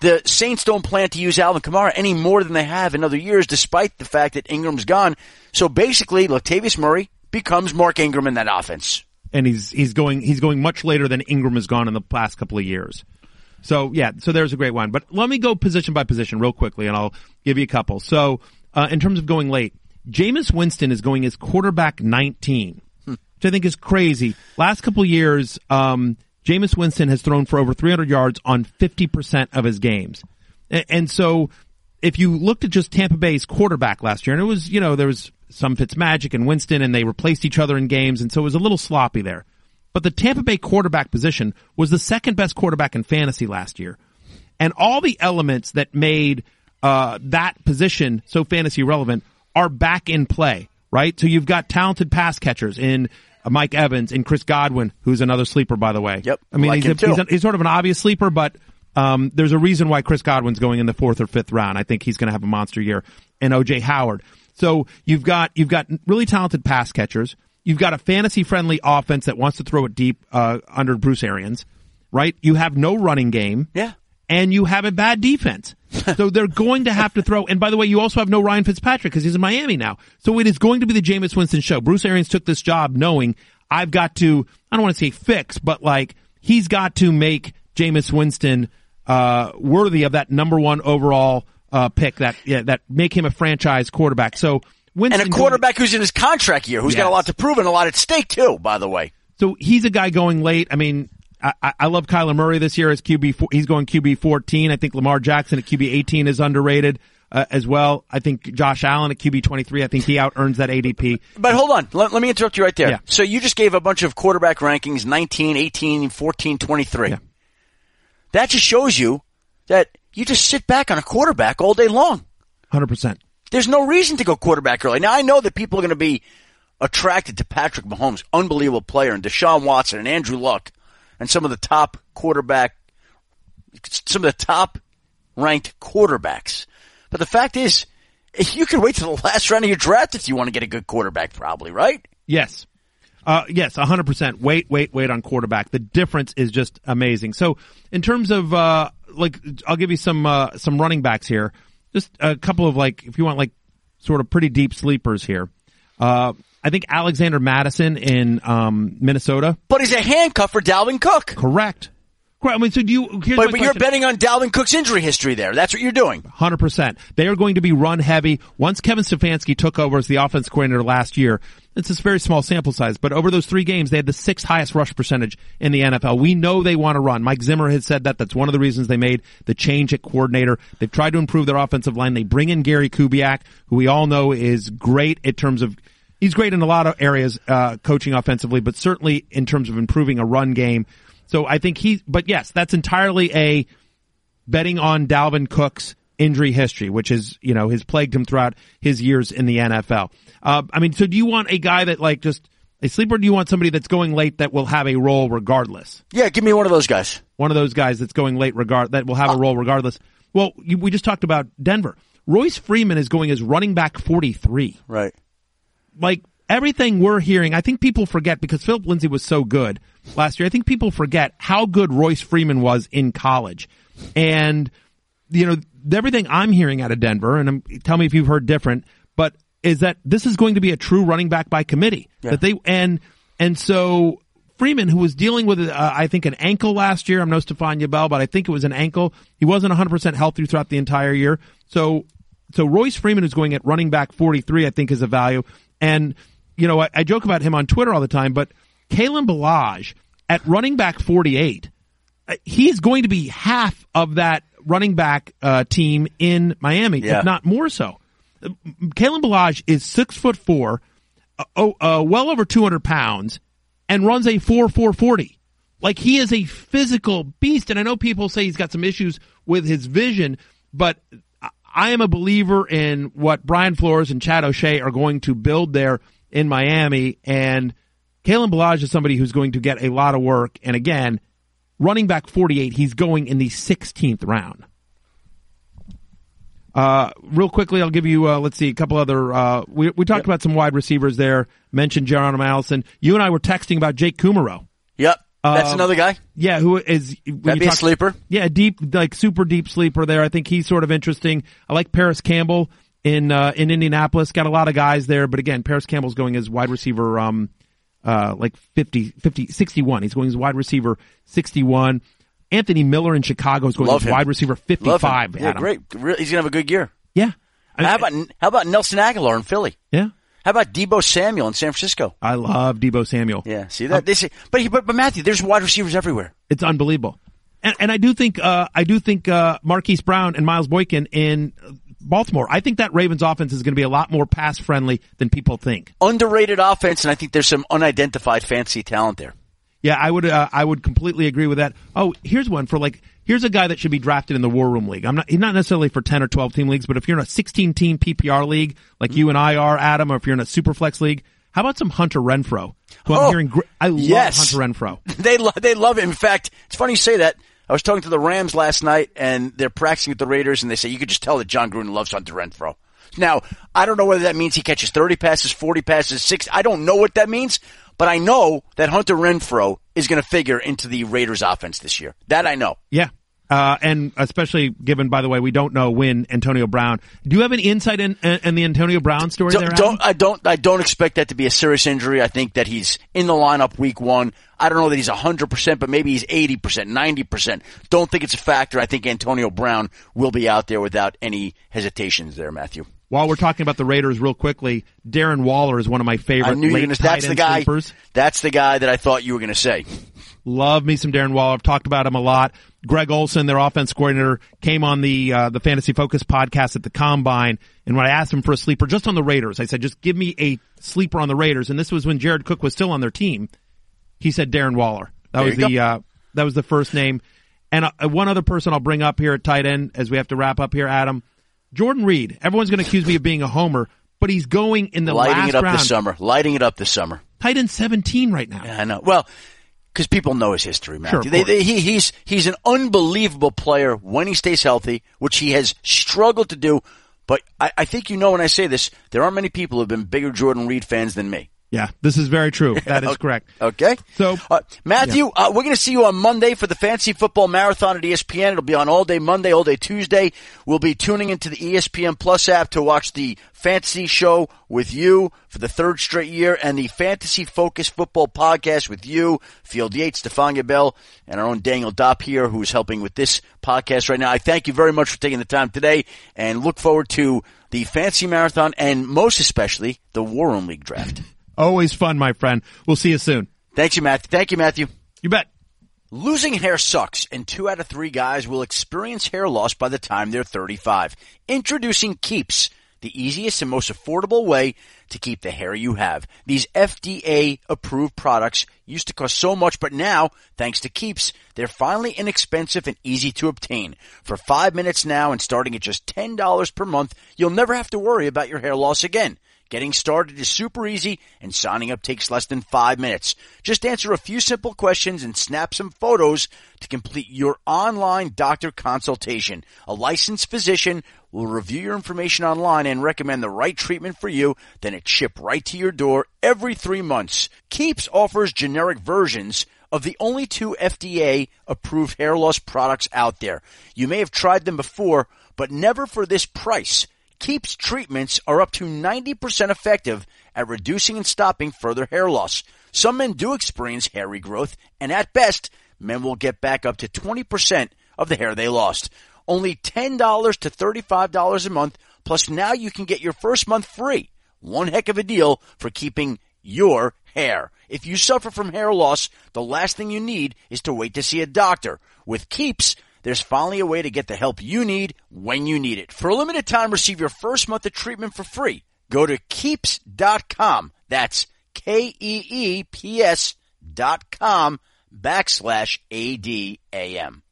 the Saints don't plan to use Alvin Kamara any more than they have in other years, despite the fact that Ingram's gone. So basically, Latavius Murray becomes Mark Ingram in that offense. and he's he's going he's going much later than Ingram has gone in the past couple of years. So yeah, so there's a great one. But let me go position by position real quickly, and I'll give you a couple. So uh, in terms of going late, Jameis Winston is going as quarterback 19, which I think is crazy. Last couple of years, um, Jameis Winston has thrown for over 300 yards on 50% of his games, and, and so if you looked at just Tampa Bay's quarterback last year, and it was, you know, there was some Fitzmagic and Winston, and they replaced each other in games, and so it was a little sloppy there. But the Tampa Bay quarterback position was the second best quarterback in fantasy last year. And all the elements that made uh, that position so fantasy relevant are back in play, right? So you've got talented pass catchers in Mike Evans and Chris Godwin, who's another sleeper, by the way. Yep, I mean, like he's, a, he's, a- he's sort of an obvious sleeper, but um, there's a reason why Chris Godwin's going in the fourth or fifth round. I think he's going to have a monster year. And OJ Howard. So you've got you've got really talented pass catchers. You've got a fantasy friendly offense that wants to throw it deep uh, under Bruce Arians, right? You have no running game Yeah. And you have a bad defense. so they're going to have to throw. And by the way, you also have no Ryan Fitzpatrick because he's in Miami now. So it is going to be the Jameis Winston show. Bruce Arians took this job knowing I've got to, I don't want to say fix, but like he's got to make Jameis Winston, uh, worthy of that number one overall, uh, pick that, yeah, that make him a franchise quarterback. So Winston. And a going- quarterback who's in his contract year, who's got a lot to prove and a lot at stake too, by the way. So he's a guy going late. I mean, I, I- love Kyler Murray this year as QB. four- He's going QB 14. I think Lamar Jackson at QB 18 is underrated uh, as well. I think Josh Allen at QB 23. I think he out earns that ADP. But hold on. Let, let me interrupt you right there. Yeah. So you just gave a bunch of quarterback rankings 19, 18, 14, 23. Yeah. That just shows you that you just sit back on a quarterback all day long. 100%. There's no reason to go quarterback early. Now I know that people are going to be attracted to Patrick Mahomes, unbelievable player, and Deshaun Watson and Andrew Luck, and some of the top quarterback, some of the top ranked quarterbacks. But the fact is, you can wait till the last round of your draft if you want to get a good quarterback, probably, right? Yes. Uh, yes, 100%. Wait, wait, wait on quarterback. The difference is just amazing. So, in terms of, uh, like, I'll give you some, uh, some running backs here. Just a couple of, like, if you want, like, sort of pretty deep sleepers here. Uh, I think Alexander Mattison in, um, Minnesota. But he's a handcuff for Dalvin Cook. Correct. Correct. I mean, so do you, but but you're betting on Dalvin Cook's injury history there. That's what you're doing. Hundred percent. They are going to be run heavy. Once Kevin Stefanski took over as the offense coordinator last year, it's a very small sample size, but over those three games, they had the sixth highest rush percentage in the NFL. We know they want to run. Mike Zimmer has said that. That's one of the reasons they made the change at coordinator. They've tried to improve their offensive line. They bring in Gary Kubiak, who we all know is great in terms of he's great in a lot of areas, uh, coaching offensively, but certainly in terms of improving a run game. So I think he, but yes, that's entirely a betting on Dalvin Cook's injury history, which is, you know, has plagued him throughout his years in the NFL. Uh, I mean, so do you want a guy that like just a sleeper? Or do you want somebody that's going late that will have a role regardless? Yeah, give me one of those guys. One of those guys that's going late regard that will have a role regardless. Well, you, we just talked about Denver. Royce Freeman is going as running back 43 Right. Like everything we're hearing, I think people forget because Philip Lindsay was so good last year. I think people forget how good Royce Freeman was in college. And, you know, everything I'm hearing out of Denver, and I'm, tell me if you've heard different, but is that this is going to be a true running back by committee. That they, and, and so Freeman, who was dealing with, uh, I think, an ankle last year. I'm no Stephania Bell, but I think it was an ankle. He wasn't 100% healthy throughout the entire year. So, so Royce Freeman is going at running back 43, I think is a value. And, you know, I, I joke about him on Twitter all the time, but Kalen Ballage at running back 48, uh, he's going to be half of that running back, uh, team in Miami, Yeah. if not more so. Kalen Ballage is six foot four, uh, oh, uh, well over 200 pounds and runs a 4 440. Like he is a physical beast. And I know people say he's got some issues with his vision, but I- am a believer in what Brian Flores and Chad O'Shea are going to build there in Miami. And Kalen Ballage is somebody who's going to get a lot of work. And again, running back 48, he's going in the 16th round. Uh, real quickly, I'll give you, uh, let's see, a couple other, uh, we, we talked about some wide receivers there, mentioned Geronimo Allison. You and I were texting about Jake Kumerow. Yep. That's Um, another guy. Yeah, who is, That'd you be a sleeper. Yeah, deep, like super deep sleeper there. I think he's sort of interesting. I like Parris Campbell in, uh, in Indianapolis. Got a lot of guys there, but again, Parris Campbell's going as wide receiver, um, uh, like 50, 50, 61. He's going as wide receiver 61. Anthony Miller in Chicago is going Love as him. wide receiver 55. Yeah, great. He's gonna have a good year. Yeah. I mean, How about how about Nelson Agholor in Philly? yeah. How about Deebo Samuel in San Francisco? I love Deebo Samuel. Yeah, see that? This, but, but but Matthew, there's wide receivers everywhere. It's unbelievable. And, and I do think, uh, I do think, uh, Marquise Brown and Miles Boykin in Baltimore. I think that Ravens offense is going to be a lot more pass friendly than people think. Underrated offense, and I think there's some unidentified fancy talent there. Yeah, I would, uh, I would completely agree with that. Oh, here's one for like, here's a guy that should be drafted in the War Room League. I'm not, he's not necessarily for 10 or 12 team leagues, but if you're in a 16 team PPR league, like you and I are, Adam, or if you're in a Superflex league, how about some Hunter Renfrow? Who I'm Oh, hearing, gr- I love yes. Hunter Renfrow. they lo- they love it. In fact, it's funny you say that. I was talking to the Rams last night, and they're practicing with the Raiders, and they say you could just tell that Jon Gruden loves Hunter Renfrow. Now, I don't know whether that means he catches 30 passes, 40 passes, 6. I don't know what that means, but I know that Hunter Renfrow is going to figure into the Raiders offense this year. That I know. Yeah. Uh, and especially given, by the way, we don't know when Antonio Brown. Do you have an insight in, in, in the Antonio Brown story Don't, there? Don't I don't I don't expect that to be a serious injury. I think that he's in the lineup week one. I don't know that he's hundred percent, but maybe he's eighty percent, ninety percent. Don't think it's a factor. I think Antonio Brown will be out there without any hesitations there, Matthew. While we're talking about the Raiders, real quickly, Darren Waller is one of my favorite. I knew you were gonna, that's the guy. sleepers. That's the guy that I thought you were going to say. Love me some Darren Waller. I've talked about him a lot. Greg Olson, their offense coordinator, came on the uh, the Fantasy Focus podcast at the Combine, and when I asked him for a sleeper just on the Raiders, I said, "Just give me a sleeper on the Raiders." And this was when Jared Cook was still on their team. He said Darren Waller. That There was the uh, that was the first name. And uh, one other person I'll bring up here at tight end as we have to wrap up here, Adam. Jordan Reed. Everyone's going to accuse me of being a homer, but he's going in the lighting last it up round. this summer. Lighting it up this summer. Tight end 17 right now. Yeah, I know. Well, because people know his history, Matthew. Sure, they, they, he, he's he's an unbelievable player when he stays healthy, which he has struggled to do. But I, I think you know when I say this, there aren't many people who have been bigger Jordan Reed fans than me. Yeah, this is very true. That is correct. Okay. So- uh, Matthew, uh, we're going to see you on Monday for the Fantasy Football Marathon at ESPN. It'll be on all day Monday, all day Tuesday. We'll be tuning into the ESPN Plus app to watch the Fantasy Show with you for the third straight year and the Fantasy Focus Football Podcast with you, Field Yates, Stephania Bell, and our own Daniel Dopp here, who's helping with this podcast right now. I thank you very much for taking the time today and look forward to the Fantasy Marathon and most especially the War Room League draft. Always fun, my friend. We'll see you soon. Thanks you, Matthew. Thank you, Matthew. You bet. Losing hair sucks, and two out of three guys will experience hair loss by the time they're 35. Introducing Keeps, the easiest and most affordable way to keep the hair you have. These FDA approved products used to cost so much, but now, thanks to Keeps, they're finally inexpensive and easy to obtain. For five minutes now and starting at just $10 per month, you'll never have to worry about your hair loss again. Getting started is super easy and signing up takes less than five minutes. Just answer a few simple questions and snap some photos to complete your online doctor consultation. A licensed physician will review your information online and recommend the right treatment for you. Then it's shipped right to your door every three months. Keeps offers generic versions of the only two FDA approved hair loss products out there. You may have tried them before, but never for this price. Keeps treatments are up to 90% effective at reducing and stopping further hair loss. Some men do experience hair regrowth, and at best, men will get back up to 20% of the hair they lost. Only $10 to $35 a month, plus now you can get your first month free. One heck of a deal for keeping your hair. If you suffer from hair loss, the last thing you need is to wait to see a doctor. With Keeps, there's finally a way to get the help you need when you need it. For a limited time, receive your first month of treatment for free. Go to keeps.com. That's K-E-E-P-S dot com backslash A-D-A-M.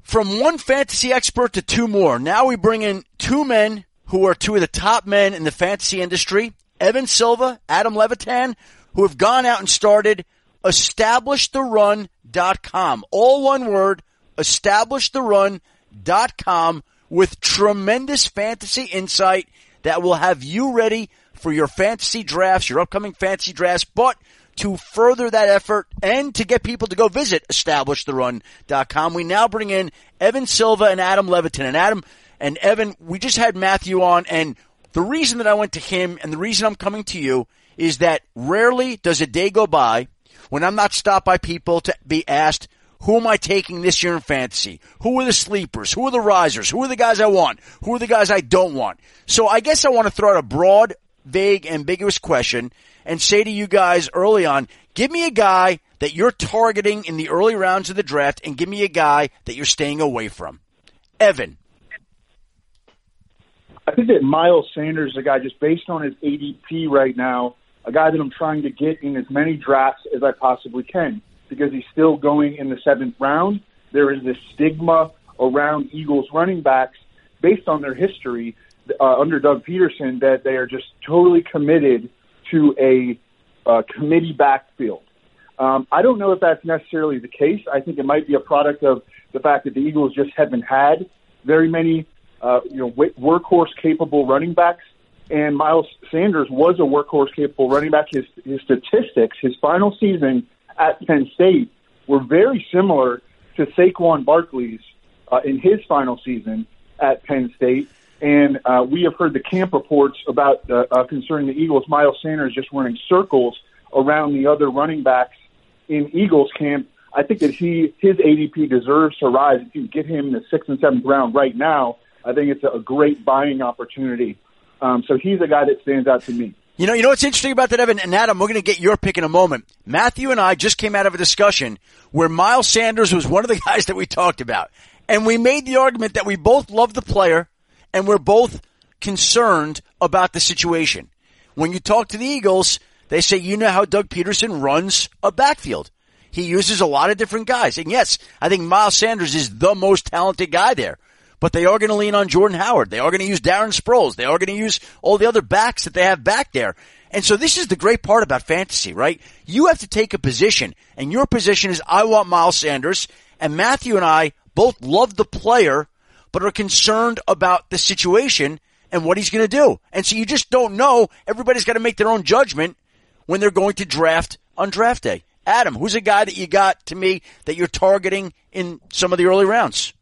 From one fantasy expert to two more, now we bring in two men who are two of the top men in the fantasy industry, Evan Silva, Adam Levitan, who have gone out and started establishtheRun.com. All one word, establishtheRun.com with tremendous fantasy insight that will have you ready for your fantasy drafts, your upcoming fantasy drafts, but to further that effort and to get people to go visit establishtheRun.com, we now bring in Evan Silva and Adam Levitan. And Adam and Evan, we just had Matthew on, and the reason that I went to him and the reason I'm coming to you is that rarely does a day go by when I'm not stopped by people to be asked, who am I taking this year in fantasy? Who are the sleepers? Who are the risers? Who are the guys I want? Who are the guys I don't want? So I guess I want to throw out a broad, vague, ambiguous question and say to you guys early on, give me a guy that you're targeting in the early rounds of the draft and give me a guy that you're staying away from. Evan. I think that Miles Sanders is a guy just based on his ADP right now, a guy that I'm trying to get in as many drafts as I possibly can because he's still going in the seventh round. There is this stigma around Eagles running backs based on their history uh, under Doug Pederson that they are just totally committed to a uh, committee backfield. Um, I don't know if that's necessarily the case. I think it might be a product of the fact that the Eagles just haven't had very many, uh, you know, workhorse capable running backs. And Miles Sanders was a workhorse capable running back. His, his statistics, his final season at Penn State, were very similar to Saquon Barkley's uh, in his final season at Penn State. And uh, we have heard the camp reports about uh, uh, concerning the Eagles. Miles Sanders just running circles around the other running backs in Eagles camp. I think that he his ADP deserves to rise. If you get him in the sixth and seventh round right now, I think it's a great buying opportunity. Um, so he's a guy that stands out to me. You know, you know what's interesting about that, Evan and Adam. We're going to get your pick in a moment. Matthew and I just came out of a discussion where Miles Sanders was one of the guys that we talked about, and we made the argument that we both love the player and we're both concerned about the situation. When you talk to the Eagles, they say, you know how Doug Pederson runs a backfield. He uses a lot of different guys. And yes, I think Miles Sanders is the most talented guy there. But they are going to lean on Jordan Howard. They are going to use Darren Sproles. They are going to use all the other backs that they have back there. And so this is the great part about fantasy, right? You have to take a position, and your position is I want Miles Sanders, and Matthew and I both love the player, but are concerned about the situation and what he's going to do. And so you just don't know. Everybody's got to make their own judgment when they're going to draft on draft day. Adam, who's a guy that you got to me that you're targeting in some of the early rounds?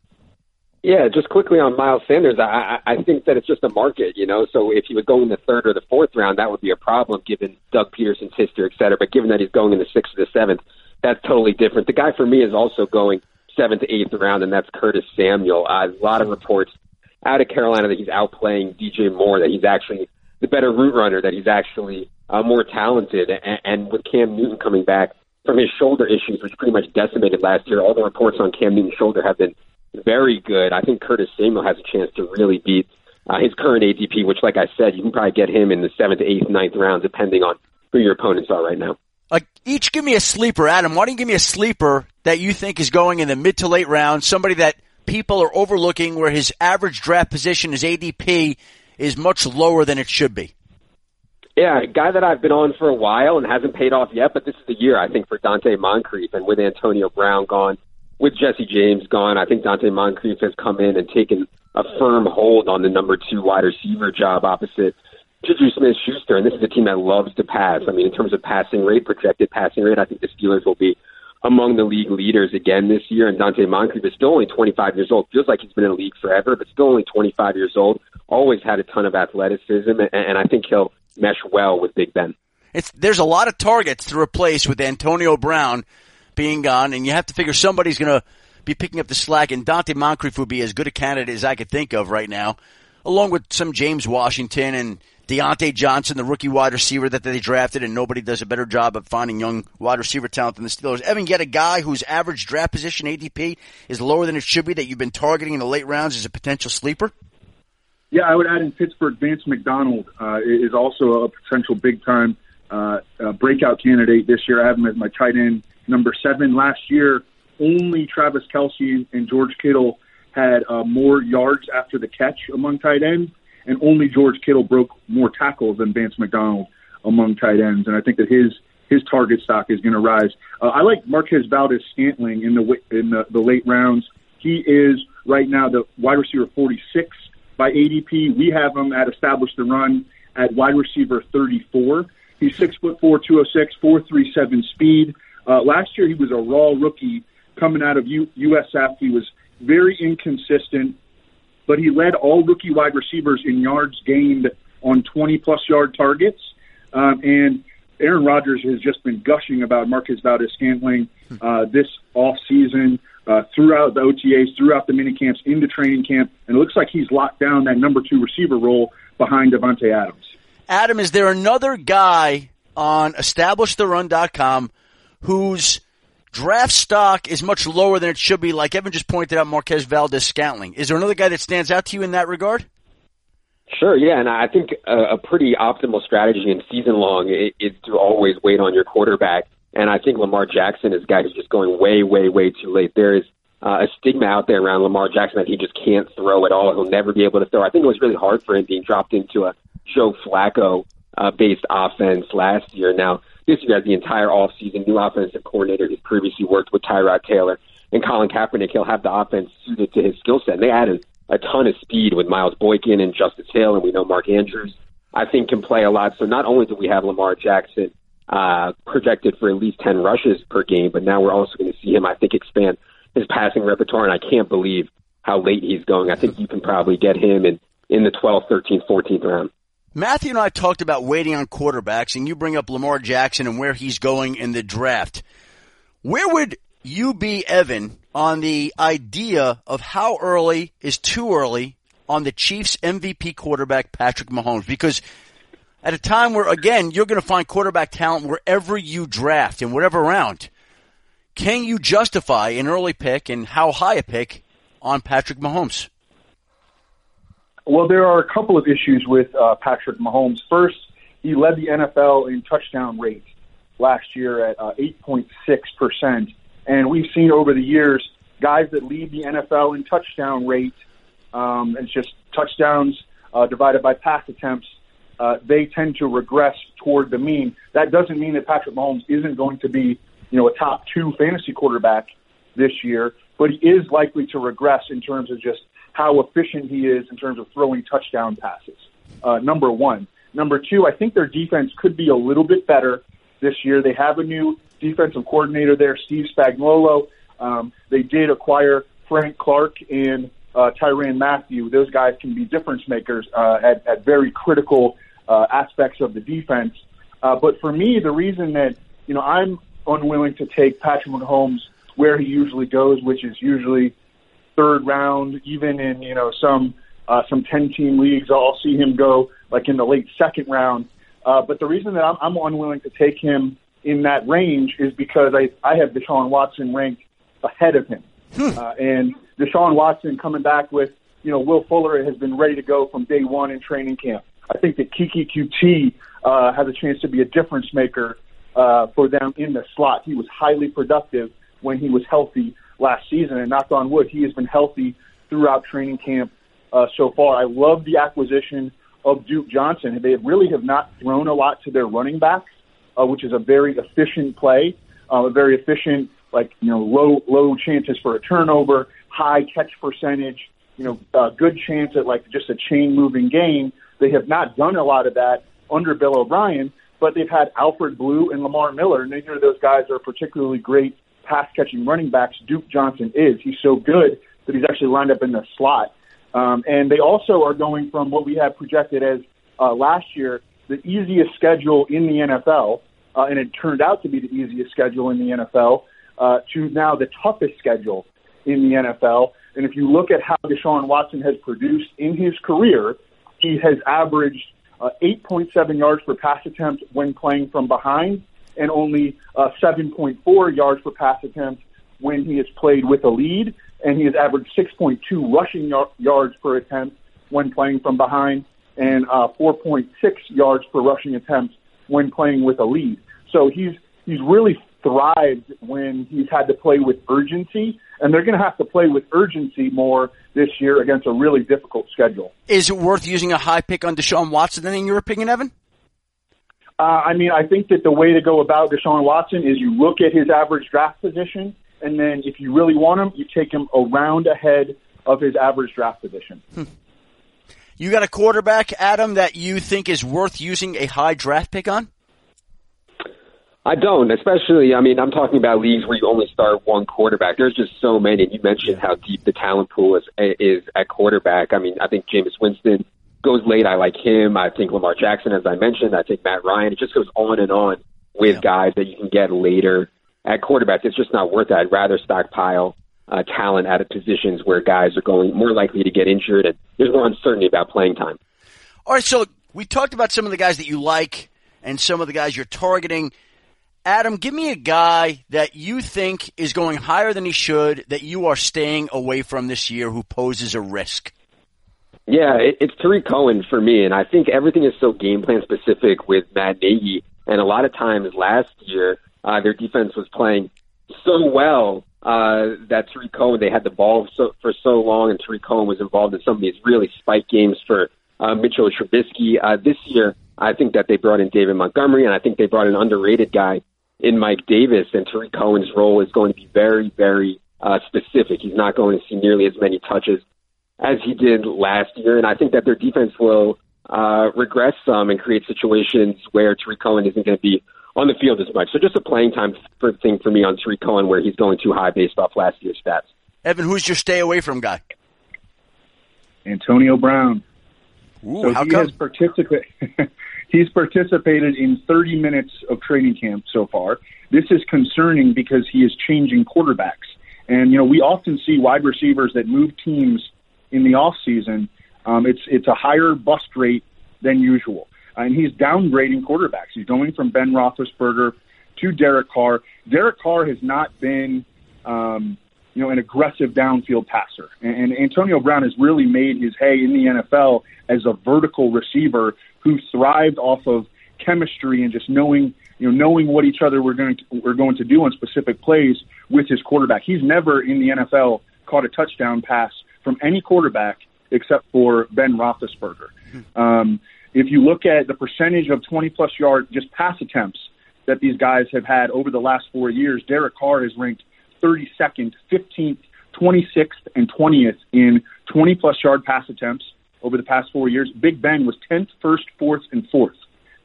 Yeah, just quickly on Miles Sanders, I, I think that it's just a market, you know. So if he would go in the third or the fourth round, that would be a problem given Doug Pederson's history, et cetera. But given that he's going in the sixth or the seventh, that's totally different. The guy for me is also going seventh to eighth round, and that's Curtis Samuel. Uh, a lot of reports out of Carolina that he's outplaying DJ Moore, that he's actually the better route runner, that he's actually uh, more talented. And, and with Cam Newton coming back from his shoulder issues, which pretty much decimated last year, all the reports on Cam Newton's shoulder have been very good. I think Curtis Samuel has a chance to really beat uh, his current ADP, which, like I said, you can probably get him in the seventh, eighth, ninth round, depending on who your opponents are right now. Like each, give me a sleeper, Adam. Why don't you give me a sleeper that you think is going in the mid to late round? Somebody that people are overlooking, where his average draft position, his ADP, is much lower than it should be. Yeah, a guy that I've been on for a while and hasn't paid off yet, but this is the year I think for Donte Moncrief, and with Antonio Brown gone, with Jesse James gone, I think Donte Moncrief has come in and taken a firm hold on the number two wide receiver job opposite Juju Smith Schuster. And this is a team that loves to pass. I mean, in terms of passing rate, projected passing rate, I think the Steelers will be among the league leaders again this year. And Donte Moncrief is still only 25 years old. Feels like he's been in the league forever, but still only 25 years old. Always had a ton of athleticism, and, and I think he'll mesh well with Big Ben. It's, there's a lot of targets to replace with Antonio Brown being gone, and you have to figure somebody's going to be picking up the slack. And Donte Moncrief would be as good a candidate as I could think of right now, along with some James Washington and Diontae Johnson, the rookie wide receiver that they drafted, and nobody does a better job of finding young wide receiver talent than the Steelers. Evan, get a guy whose average draft position ADP is lower than it should be that you've been targeting in the late rounds as a potential sleeper. Yeah, I would add in Pittsburgh. Vance McDonald uh, is also a potential big time uh, uh, breakout candidate this year. I have him as my tight end number seven. Last year, only Travis Kelce and George Kittle had uh, more yards after the catch among tight ends, and only George Kittle broke more tackles than Vance McDonald among tight ends. And I think that his his target stock is going to rise. Uh, I like Marquez Valdes Scantling in the in the, the late rounds. He is right now the wide receiver 46 by ADP. We have him at established the run at wide receiver 34. He's six foot four, 206, 437 speed. Uh, last year, he was a raw rookie coming out of U- USF. He was very inconsistent, but he led all rookie wide receivers in yards gained on 20 plus yard targets. Um, and Aaron Rodgers has just been gushing about Marquez Valdes Scantling uh, this off season, uh, throughout the OTAs, throughout the mini camps, into training camp, and it looks like he's locked down that number two receiver role behind Davante Adams. Adam, is there another guy on EstablishTheRun.com whose draft stock is much lower than it should be, like Evan just pointed out, Marquez Valdes Scantling. Is there another guy that stands out to you in that regard? Sure, yeah, and I think a, a pretty optimal strategy in season long is to always wait on your quarterback. And I think Lamar Jackson is a guy who's just going way, way, way too late. There is uh, a stigma out there around Lamar Jackson that he just can't throw at all. He'll never be able to throw. I think it was really hard for him being dropped into a Joe Flacco uh, based offense last year. Now, this year, the entire offseason, new offensive coordinator, he's previously worked with Tyrod Taylor and Colin Kaepernick. He'll have the offense suited to his skill set. And they added a ton of speed with Miles Boykin and Justice Hill, and we know Mark Andrews, I think, can play a lot. So not only do we have Lamar Jackson uh, projected for at least 10 rushes per game, but now we're also going to see him, I think, expand his passing repertoire, and I can't believe how late he's going. I think you can probably get him in, in the 12th, 13th, 14th round. Matthew and I talked about waiting on quarterbacks, and you bring up Lamar Jackson and where he's going in the draft. Where would you be, Evan, on the idea of how early is too early on the Chiefs MVP quarterback, Patrick Mahomes? Because at a time where, again, you're going to find quarterback talent wherever you draft in whatever round. Can you justify an early pick and how high a pick on Patrick Mahomes? Well, there are a couple of issues with uh, Patrick Mahomes. First, he led the NFL in touchdown rate last year at uh, 8.6%. And we've seen over the years guys that lead the NFL in touchdown rate um, it's just touchdowns uh, divided by pass attempts, uh, they tend to regress toward the mean. That doesn't mean that Patrick Mahomes isn't going to be, you know, a top two fantasy quarterback this year, but he is likely to regress in terms of just how efficient he is in terms of throwing touchdown passes. Uh, number one. Number two, I think their defense could be a little bit better this year. They have a new defensive coordinator there, Steve Spagnuolo. Um, they did acquire Frank Clark and uh, Tyrann Mathieu. Those guys can be difference makers uh, at, at very critical uh, aspects of the defense. Uh, but for me, the reason that you know I'm unwilling to take Patrick Mahomes where he usually goes, which is usually third round, even in you know some uh, some ten team leagues, I'll see him go like in the late second round. Uh, but the reason that I'm, I'm unwilling to take him in that range is because I I have Deshaun Watson ranked ahead of him, uh, and Deshaun Watson coming back with you know Will Fuller has been ready to go from day one in training camp. I think that Keke Coutee uh, has a chance to be a difference maker uh, for them in the slot. He was highly productive when he was healthy last season, and knock on wood, he has been healthy throughout training camp uh, so far. I love the acquisition of Duke Johnson. They really have not thrown a lot to their running backs, uh, which is a very efficient play, uh, a very efficient, like you know, low low chances for a turnover, high catch percentage, you know, uh, good chance at like just a chain moving game. They have not done a lot of that under Bill O'Brien, but they've had Alfred Blue and Lamar Miller, and neither of those guys are particularly great pass catching running backs. Duke Johnson is. He's so good that he's actually lined up in the slot. Um, and they also are going from what we had projected as uh, last year, the easiest schedule in the NFL, uh, and it turned out to be the easiest schedule in the NFL, uh, to now the toughest schedule in the NFL. And if you look at how Deshaun Watson has produced in his career, he has averaged uh, 8.7 yards per pass attempt when playing from behind, and only uh, 7.4 yards per pass attempt when he has played with a lead, and he has averaged 6.2 rushing y- yards per attempt when playing from behind, and uh, 4.6 yards per rushing attempt when playing with a lead. So he's he's really thrived when he's had to play with urgency, and they're going to have to play with urgency more this year against a really difficult schedule. Is it worth using a high pick on Deshaun Watson then, in your opinion, Evan? Uh, I mean, I think that the way to go about Deshaun Watson is you look at his average draft position, and then if you really want him, you take him around ahead of his average draft position. You got a quarterback, Adam, that you think is worth using a high draft pick on? I don't, especially. I mean, I'm talking about leagues where you only start one quarterback. There's just so many. And you mentioned how deep the talent pool is is at quarterback. I mean, I think Jameis Winston goes late. I like him. I think Lamar Jackson, as I mentioned. I think Matt Ryan. It just goes on and on with Yeah. guys that you can get later at quarterback. It's just not worth it. I'd rather stockpile uh, talent out of positions where guys are going more likely to get injured and there's more uncertainty about playing time. All right, so we talked about some of the guys that you like and some of the guys you're targeting. Adam, give me a guy that you think is going higher than he should, that you are staying away from this year, who poses a risk. Yeah, it, it's Tarik Cohen for me, and I think everything is so game plan specific with Matt Nagy. And a lot of times last year, uh, their defense was playing so well uh, that Tarik Cohen they had the ball so, for so long, and Tarik Cohen was involved in some of these really spike games for uh, Mitchell Trubisky. Uh, this year, I think that they brought in David Montgomery, and I think they brought an underrated guy in Mike Davis. And Tarik Cohen's role is going to be very, very uh, specific. He's not going to see nearly as many touches as he did last year, and I think that their defense will uh, regress some and create situations where Tarik Cohen isn't going to be on the field as much. So just a playing time for, thing for me on Tarik Cohen where he's going too high based off last year's stats. Evan, who's your stay away from guy? Antonio Brown. Ooh, So how he come? has participated. he's participated in 30 minutes of training camp so far. This is concerning because he is changing quarterbacks, and you know we often see wide receivers that move teams in the off season. Um, it's it's a higher bust rate than usual, and he's downgrading quarterbacks. He's going from Ben Roethlisberger to Derek Carr. Derek Carr has not been. Um, you know, an aggressive downfield passer. And, and Antonio Brown has really made his hay in the NFL as a vertical receiver who thrived off of chemistry and just knowing, you know, knowing what each other were going to, were going to do on specific plays with his quarterback. He's never in the NFL caught a touchdown pass from any quarterback except for Ben Roethlisberger. Um, if you look at the percentage of 20 plus yard just pass attempts that these guys have had over the last four years, Derek Carr is ranked 32nd, 15th, 26th, and 20th in 20 plus yard pass attempts over the past four years. Big Ben was 10th, first, fourth, and fourth.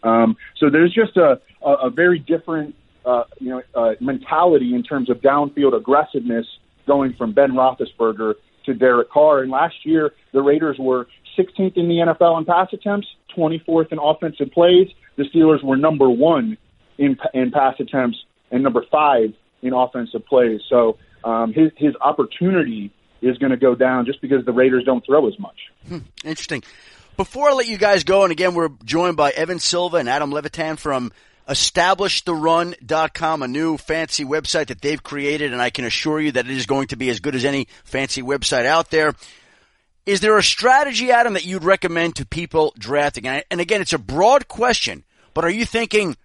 Um, so there's just a, a, a very different uh, you know uh, mentality in terms of downfield aggressiveness going from Ben Roethlisberger to Derek Carr. And last year, the Raiders were 16th in the NFL in pass attempts, 24th in offensive plays. The Steelers were number one in in pass attempts and number five in offensive plays. So um, his his opportunity is going to go down just because the Raiders don't throw as much. Hmm, interesting. Before I let you guys go, and again, we're joined by Evan Silva and Adam Levitan from EstablishTheRun.com, a new fancy website that they've created, and I can assure you that it is going to be as good as any fancy website out there. Is there a strategy, Adam, that you'd recommend to people drafting? And again, it's a broad question, but are you thinking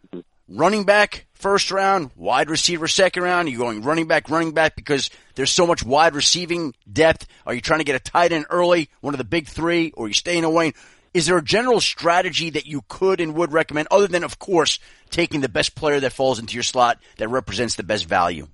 running back first round, wide receiver second round? Are you going running back, running back because there's so much wide receiving depth? Are you trying to get a tight end early, one of the big three, or are you staying away? Is there a general strategy that you could and would recommend, other than, of course, taking the best player that falls into your slot that represents the best value?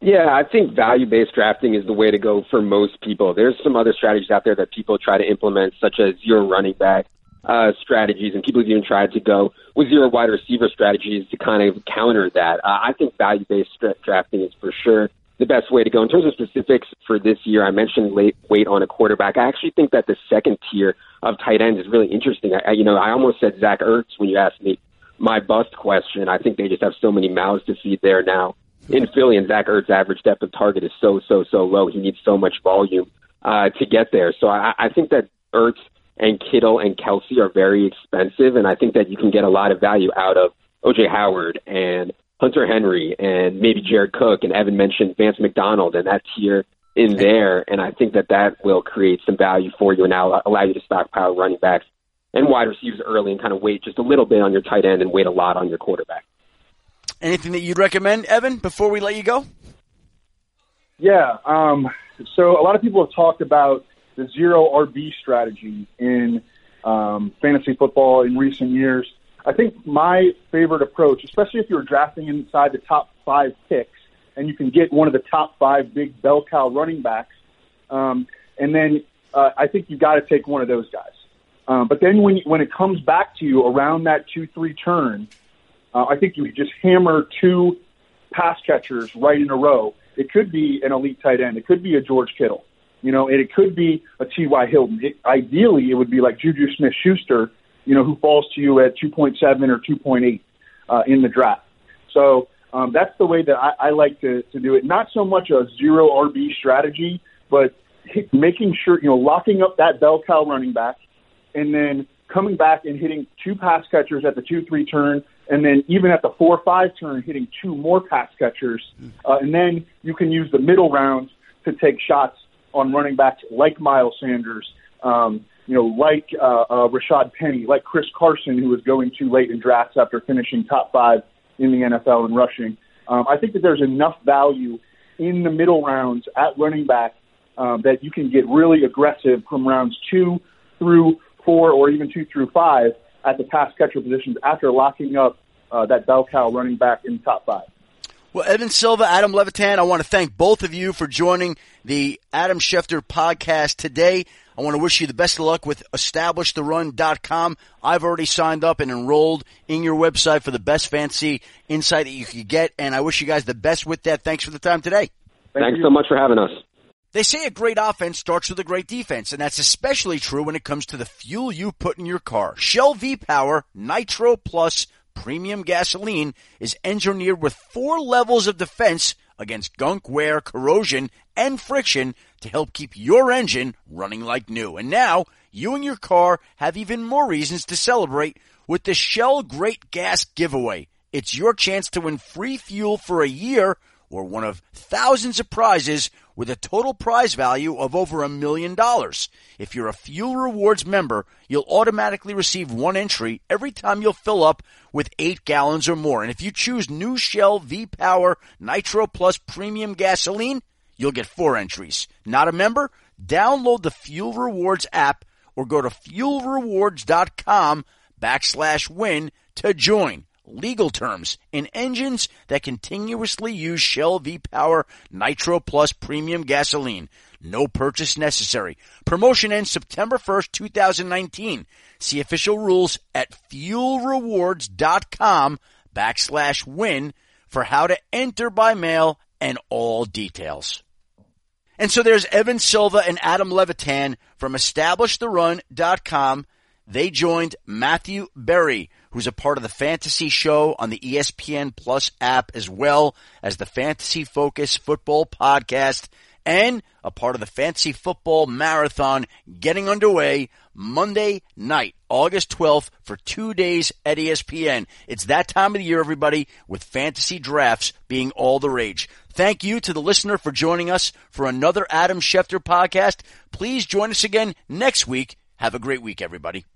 Yeah, I think value based drafting is the way to go for most people. There's some other strategies out there that people try to implement, such as your running back uh, strategies, and people have even tried to go with zero wide receiver strategies to kind of counter that. Uh, I think value based drafting is for sure the best way to go. In terms of specifics for this year, I mentioned late wait on a quarterback. I actually think that the second tier of tight ends is really interesting. I, you know, I almost said Zach Ertz when you asked me my bust question. I think they just have so many mouths to feed there now in Philly, and Zach Ertz's average depth of target is so so so low. He needs so much volume uh, to get there. So I, I think that Ertz and Kittle and Kelce are very expensive, and I think that you can get a lot of value out of OJ Howard and Hunter Henry and maybe Jared Cook and Evan mentioned Vance McDonald and that tier in there, and I think that that will create some value for you and now allow you to stockpile running backs and wide receivers early and kind of wait just a little bit on your tight end and wait a lot on your quarterback. Anything that you'd recommend, Evan, before we let you go? Yeah. Um, so a lot of people have talked about the zero RB strategy in um, fantasy football in recent years. I think my favorite approach, especially if you're drafting inside the top five picks, and you can get one of the top five big bell cow running backs, um, and then uh, I think you got to take one of those guys. Um, but then when when it comes back to you around that two three turn, uh, I think you just hammer two pass catchers right in a row. It could be an elite tight end. It could be a George Kittle. You know, and it could be a T.Y. Hilton. It, ideally, it would be like Juju Smith Schuster, you know, who falls to you at 2.7 or 2.8 uh, in the draft. So um, that's the way that I, I like to, to do it. Not so much a zero RB strategy, but making sure, you know, locking up that bell cow running back and then coming back and hitting two pass catchers at the 2 3 turn, and then even at the 4 5 turn, hitting two more pass catchers. Uh, and then you can use the middle rounds to take shots on running backs like Miles Sanders, um, you know, like uh, uh, Rashaad Penny, like Chris Carson, who was going too late in drafts after finishing top five in the NFL in rushing. Um, I think that there's enough value in the middle rounds at running back um, that you can get really aggressive from rounds two through four or even two through five at the pass catcher positions after locking up uh, that bell cow running back in the top five. Well, Evan Silva, Adam Levitan, I want to thank both of you for joining the Adam Schefter podcast today. I want to wish you the best of luck with EstablishTheRun.com. I've already signed up and enrolled in your website for the best fancy insight that you could get, and I wish you guys the best with that. Thanks for the time today. Thank Thanks you. so much for having us. They say a great offense starts with a great defense, and that's especially true when it comes to the fuel you put in your car. Shell V-Power Nitro Plus premium gasoline is engineered with four levels of defense against gunk wear, corrosion, and friction to help keep your engine running like new. And now, you and your car have even more reasons to celebrate with the Shell Great Gas Giveaway. It's your chance to win free fuel for a year or one of thousands of prizes with a total prize value of over a million dollars. If you're a Fuel Rewards member, you'll automatically receive one entry every time you'll fill up with eight gallons or more. And if you choose new Shell V-Power Nitro Plus Premium Gasoline, you'll get four entries. Not a member? Download the Fuel Rewards app or go to fuelrewards.com backslash win to join. Legal terms in engines that continuously use Shell V-Power Nitro Plus premium gasoline. No purchase necessary. Promotion ends September 1st, 2019. See official rules at fuelrewards.com backslash win for how to enter by mail and all details. And so there's Evan Silva and Adam Levitan from EstablishTheRun.com. They joined Matthew Berry, who's a part of the Fantasy Show on the ESPN Plus app, as well as the Fantasy Focus Football Podcast, and a part of the Fantasy Football Marathon getting underway Monday night, August 12th, for two days at ESPN. It's that time of the year, everybody, with fantasy drafts being all the rage. Thank you to the listener for joining us for another Adam Schefter podcast. Please join us again next week. Have a great week, everybody.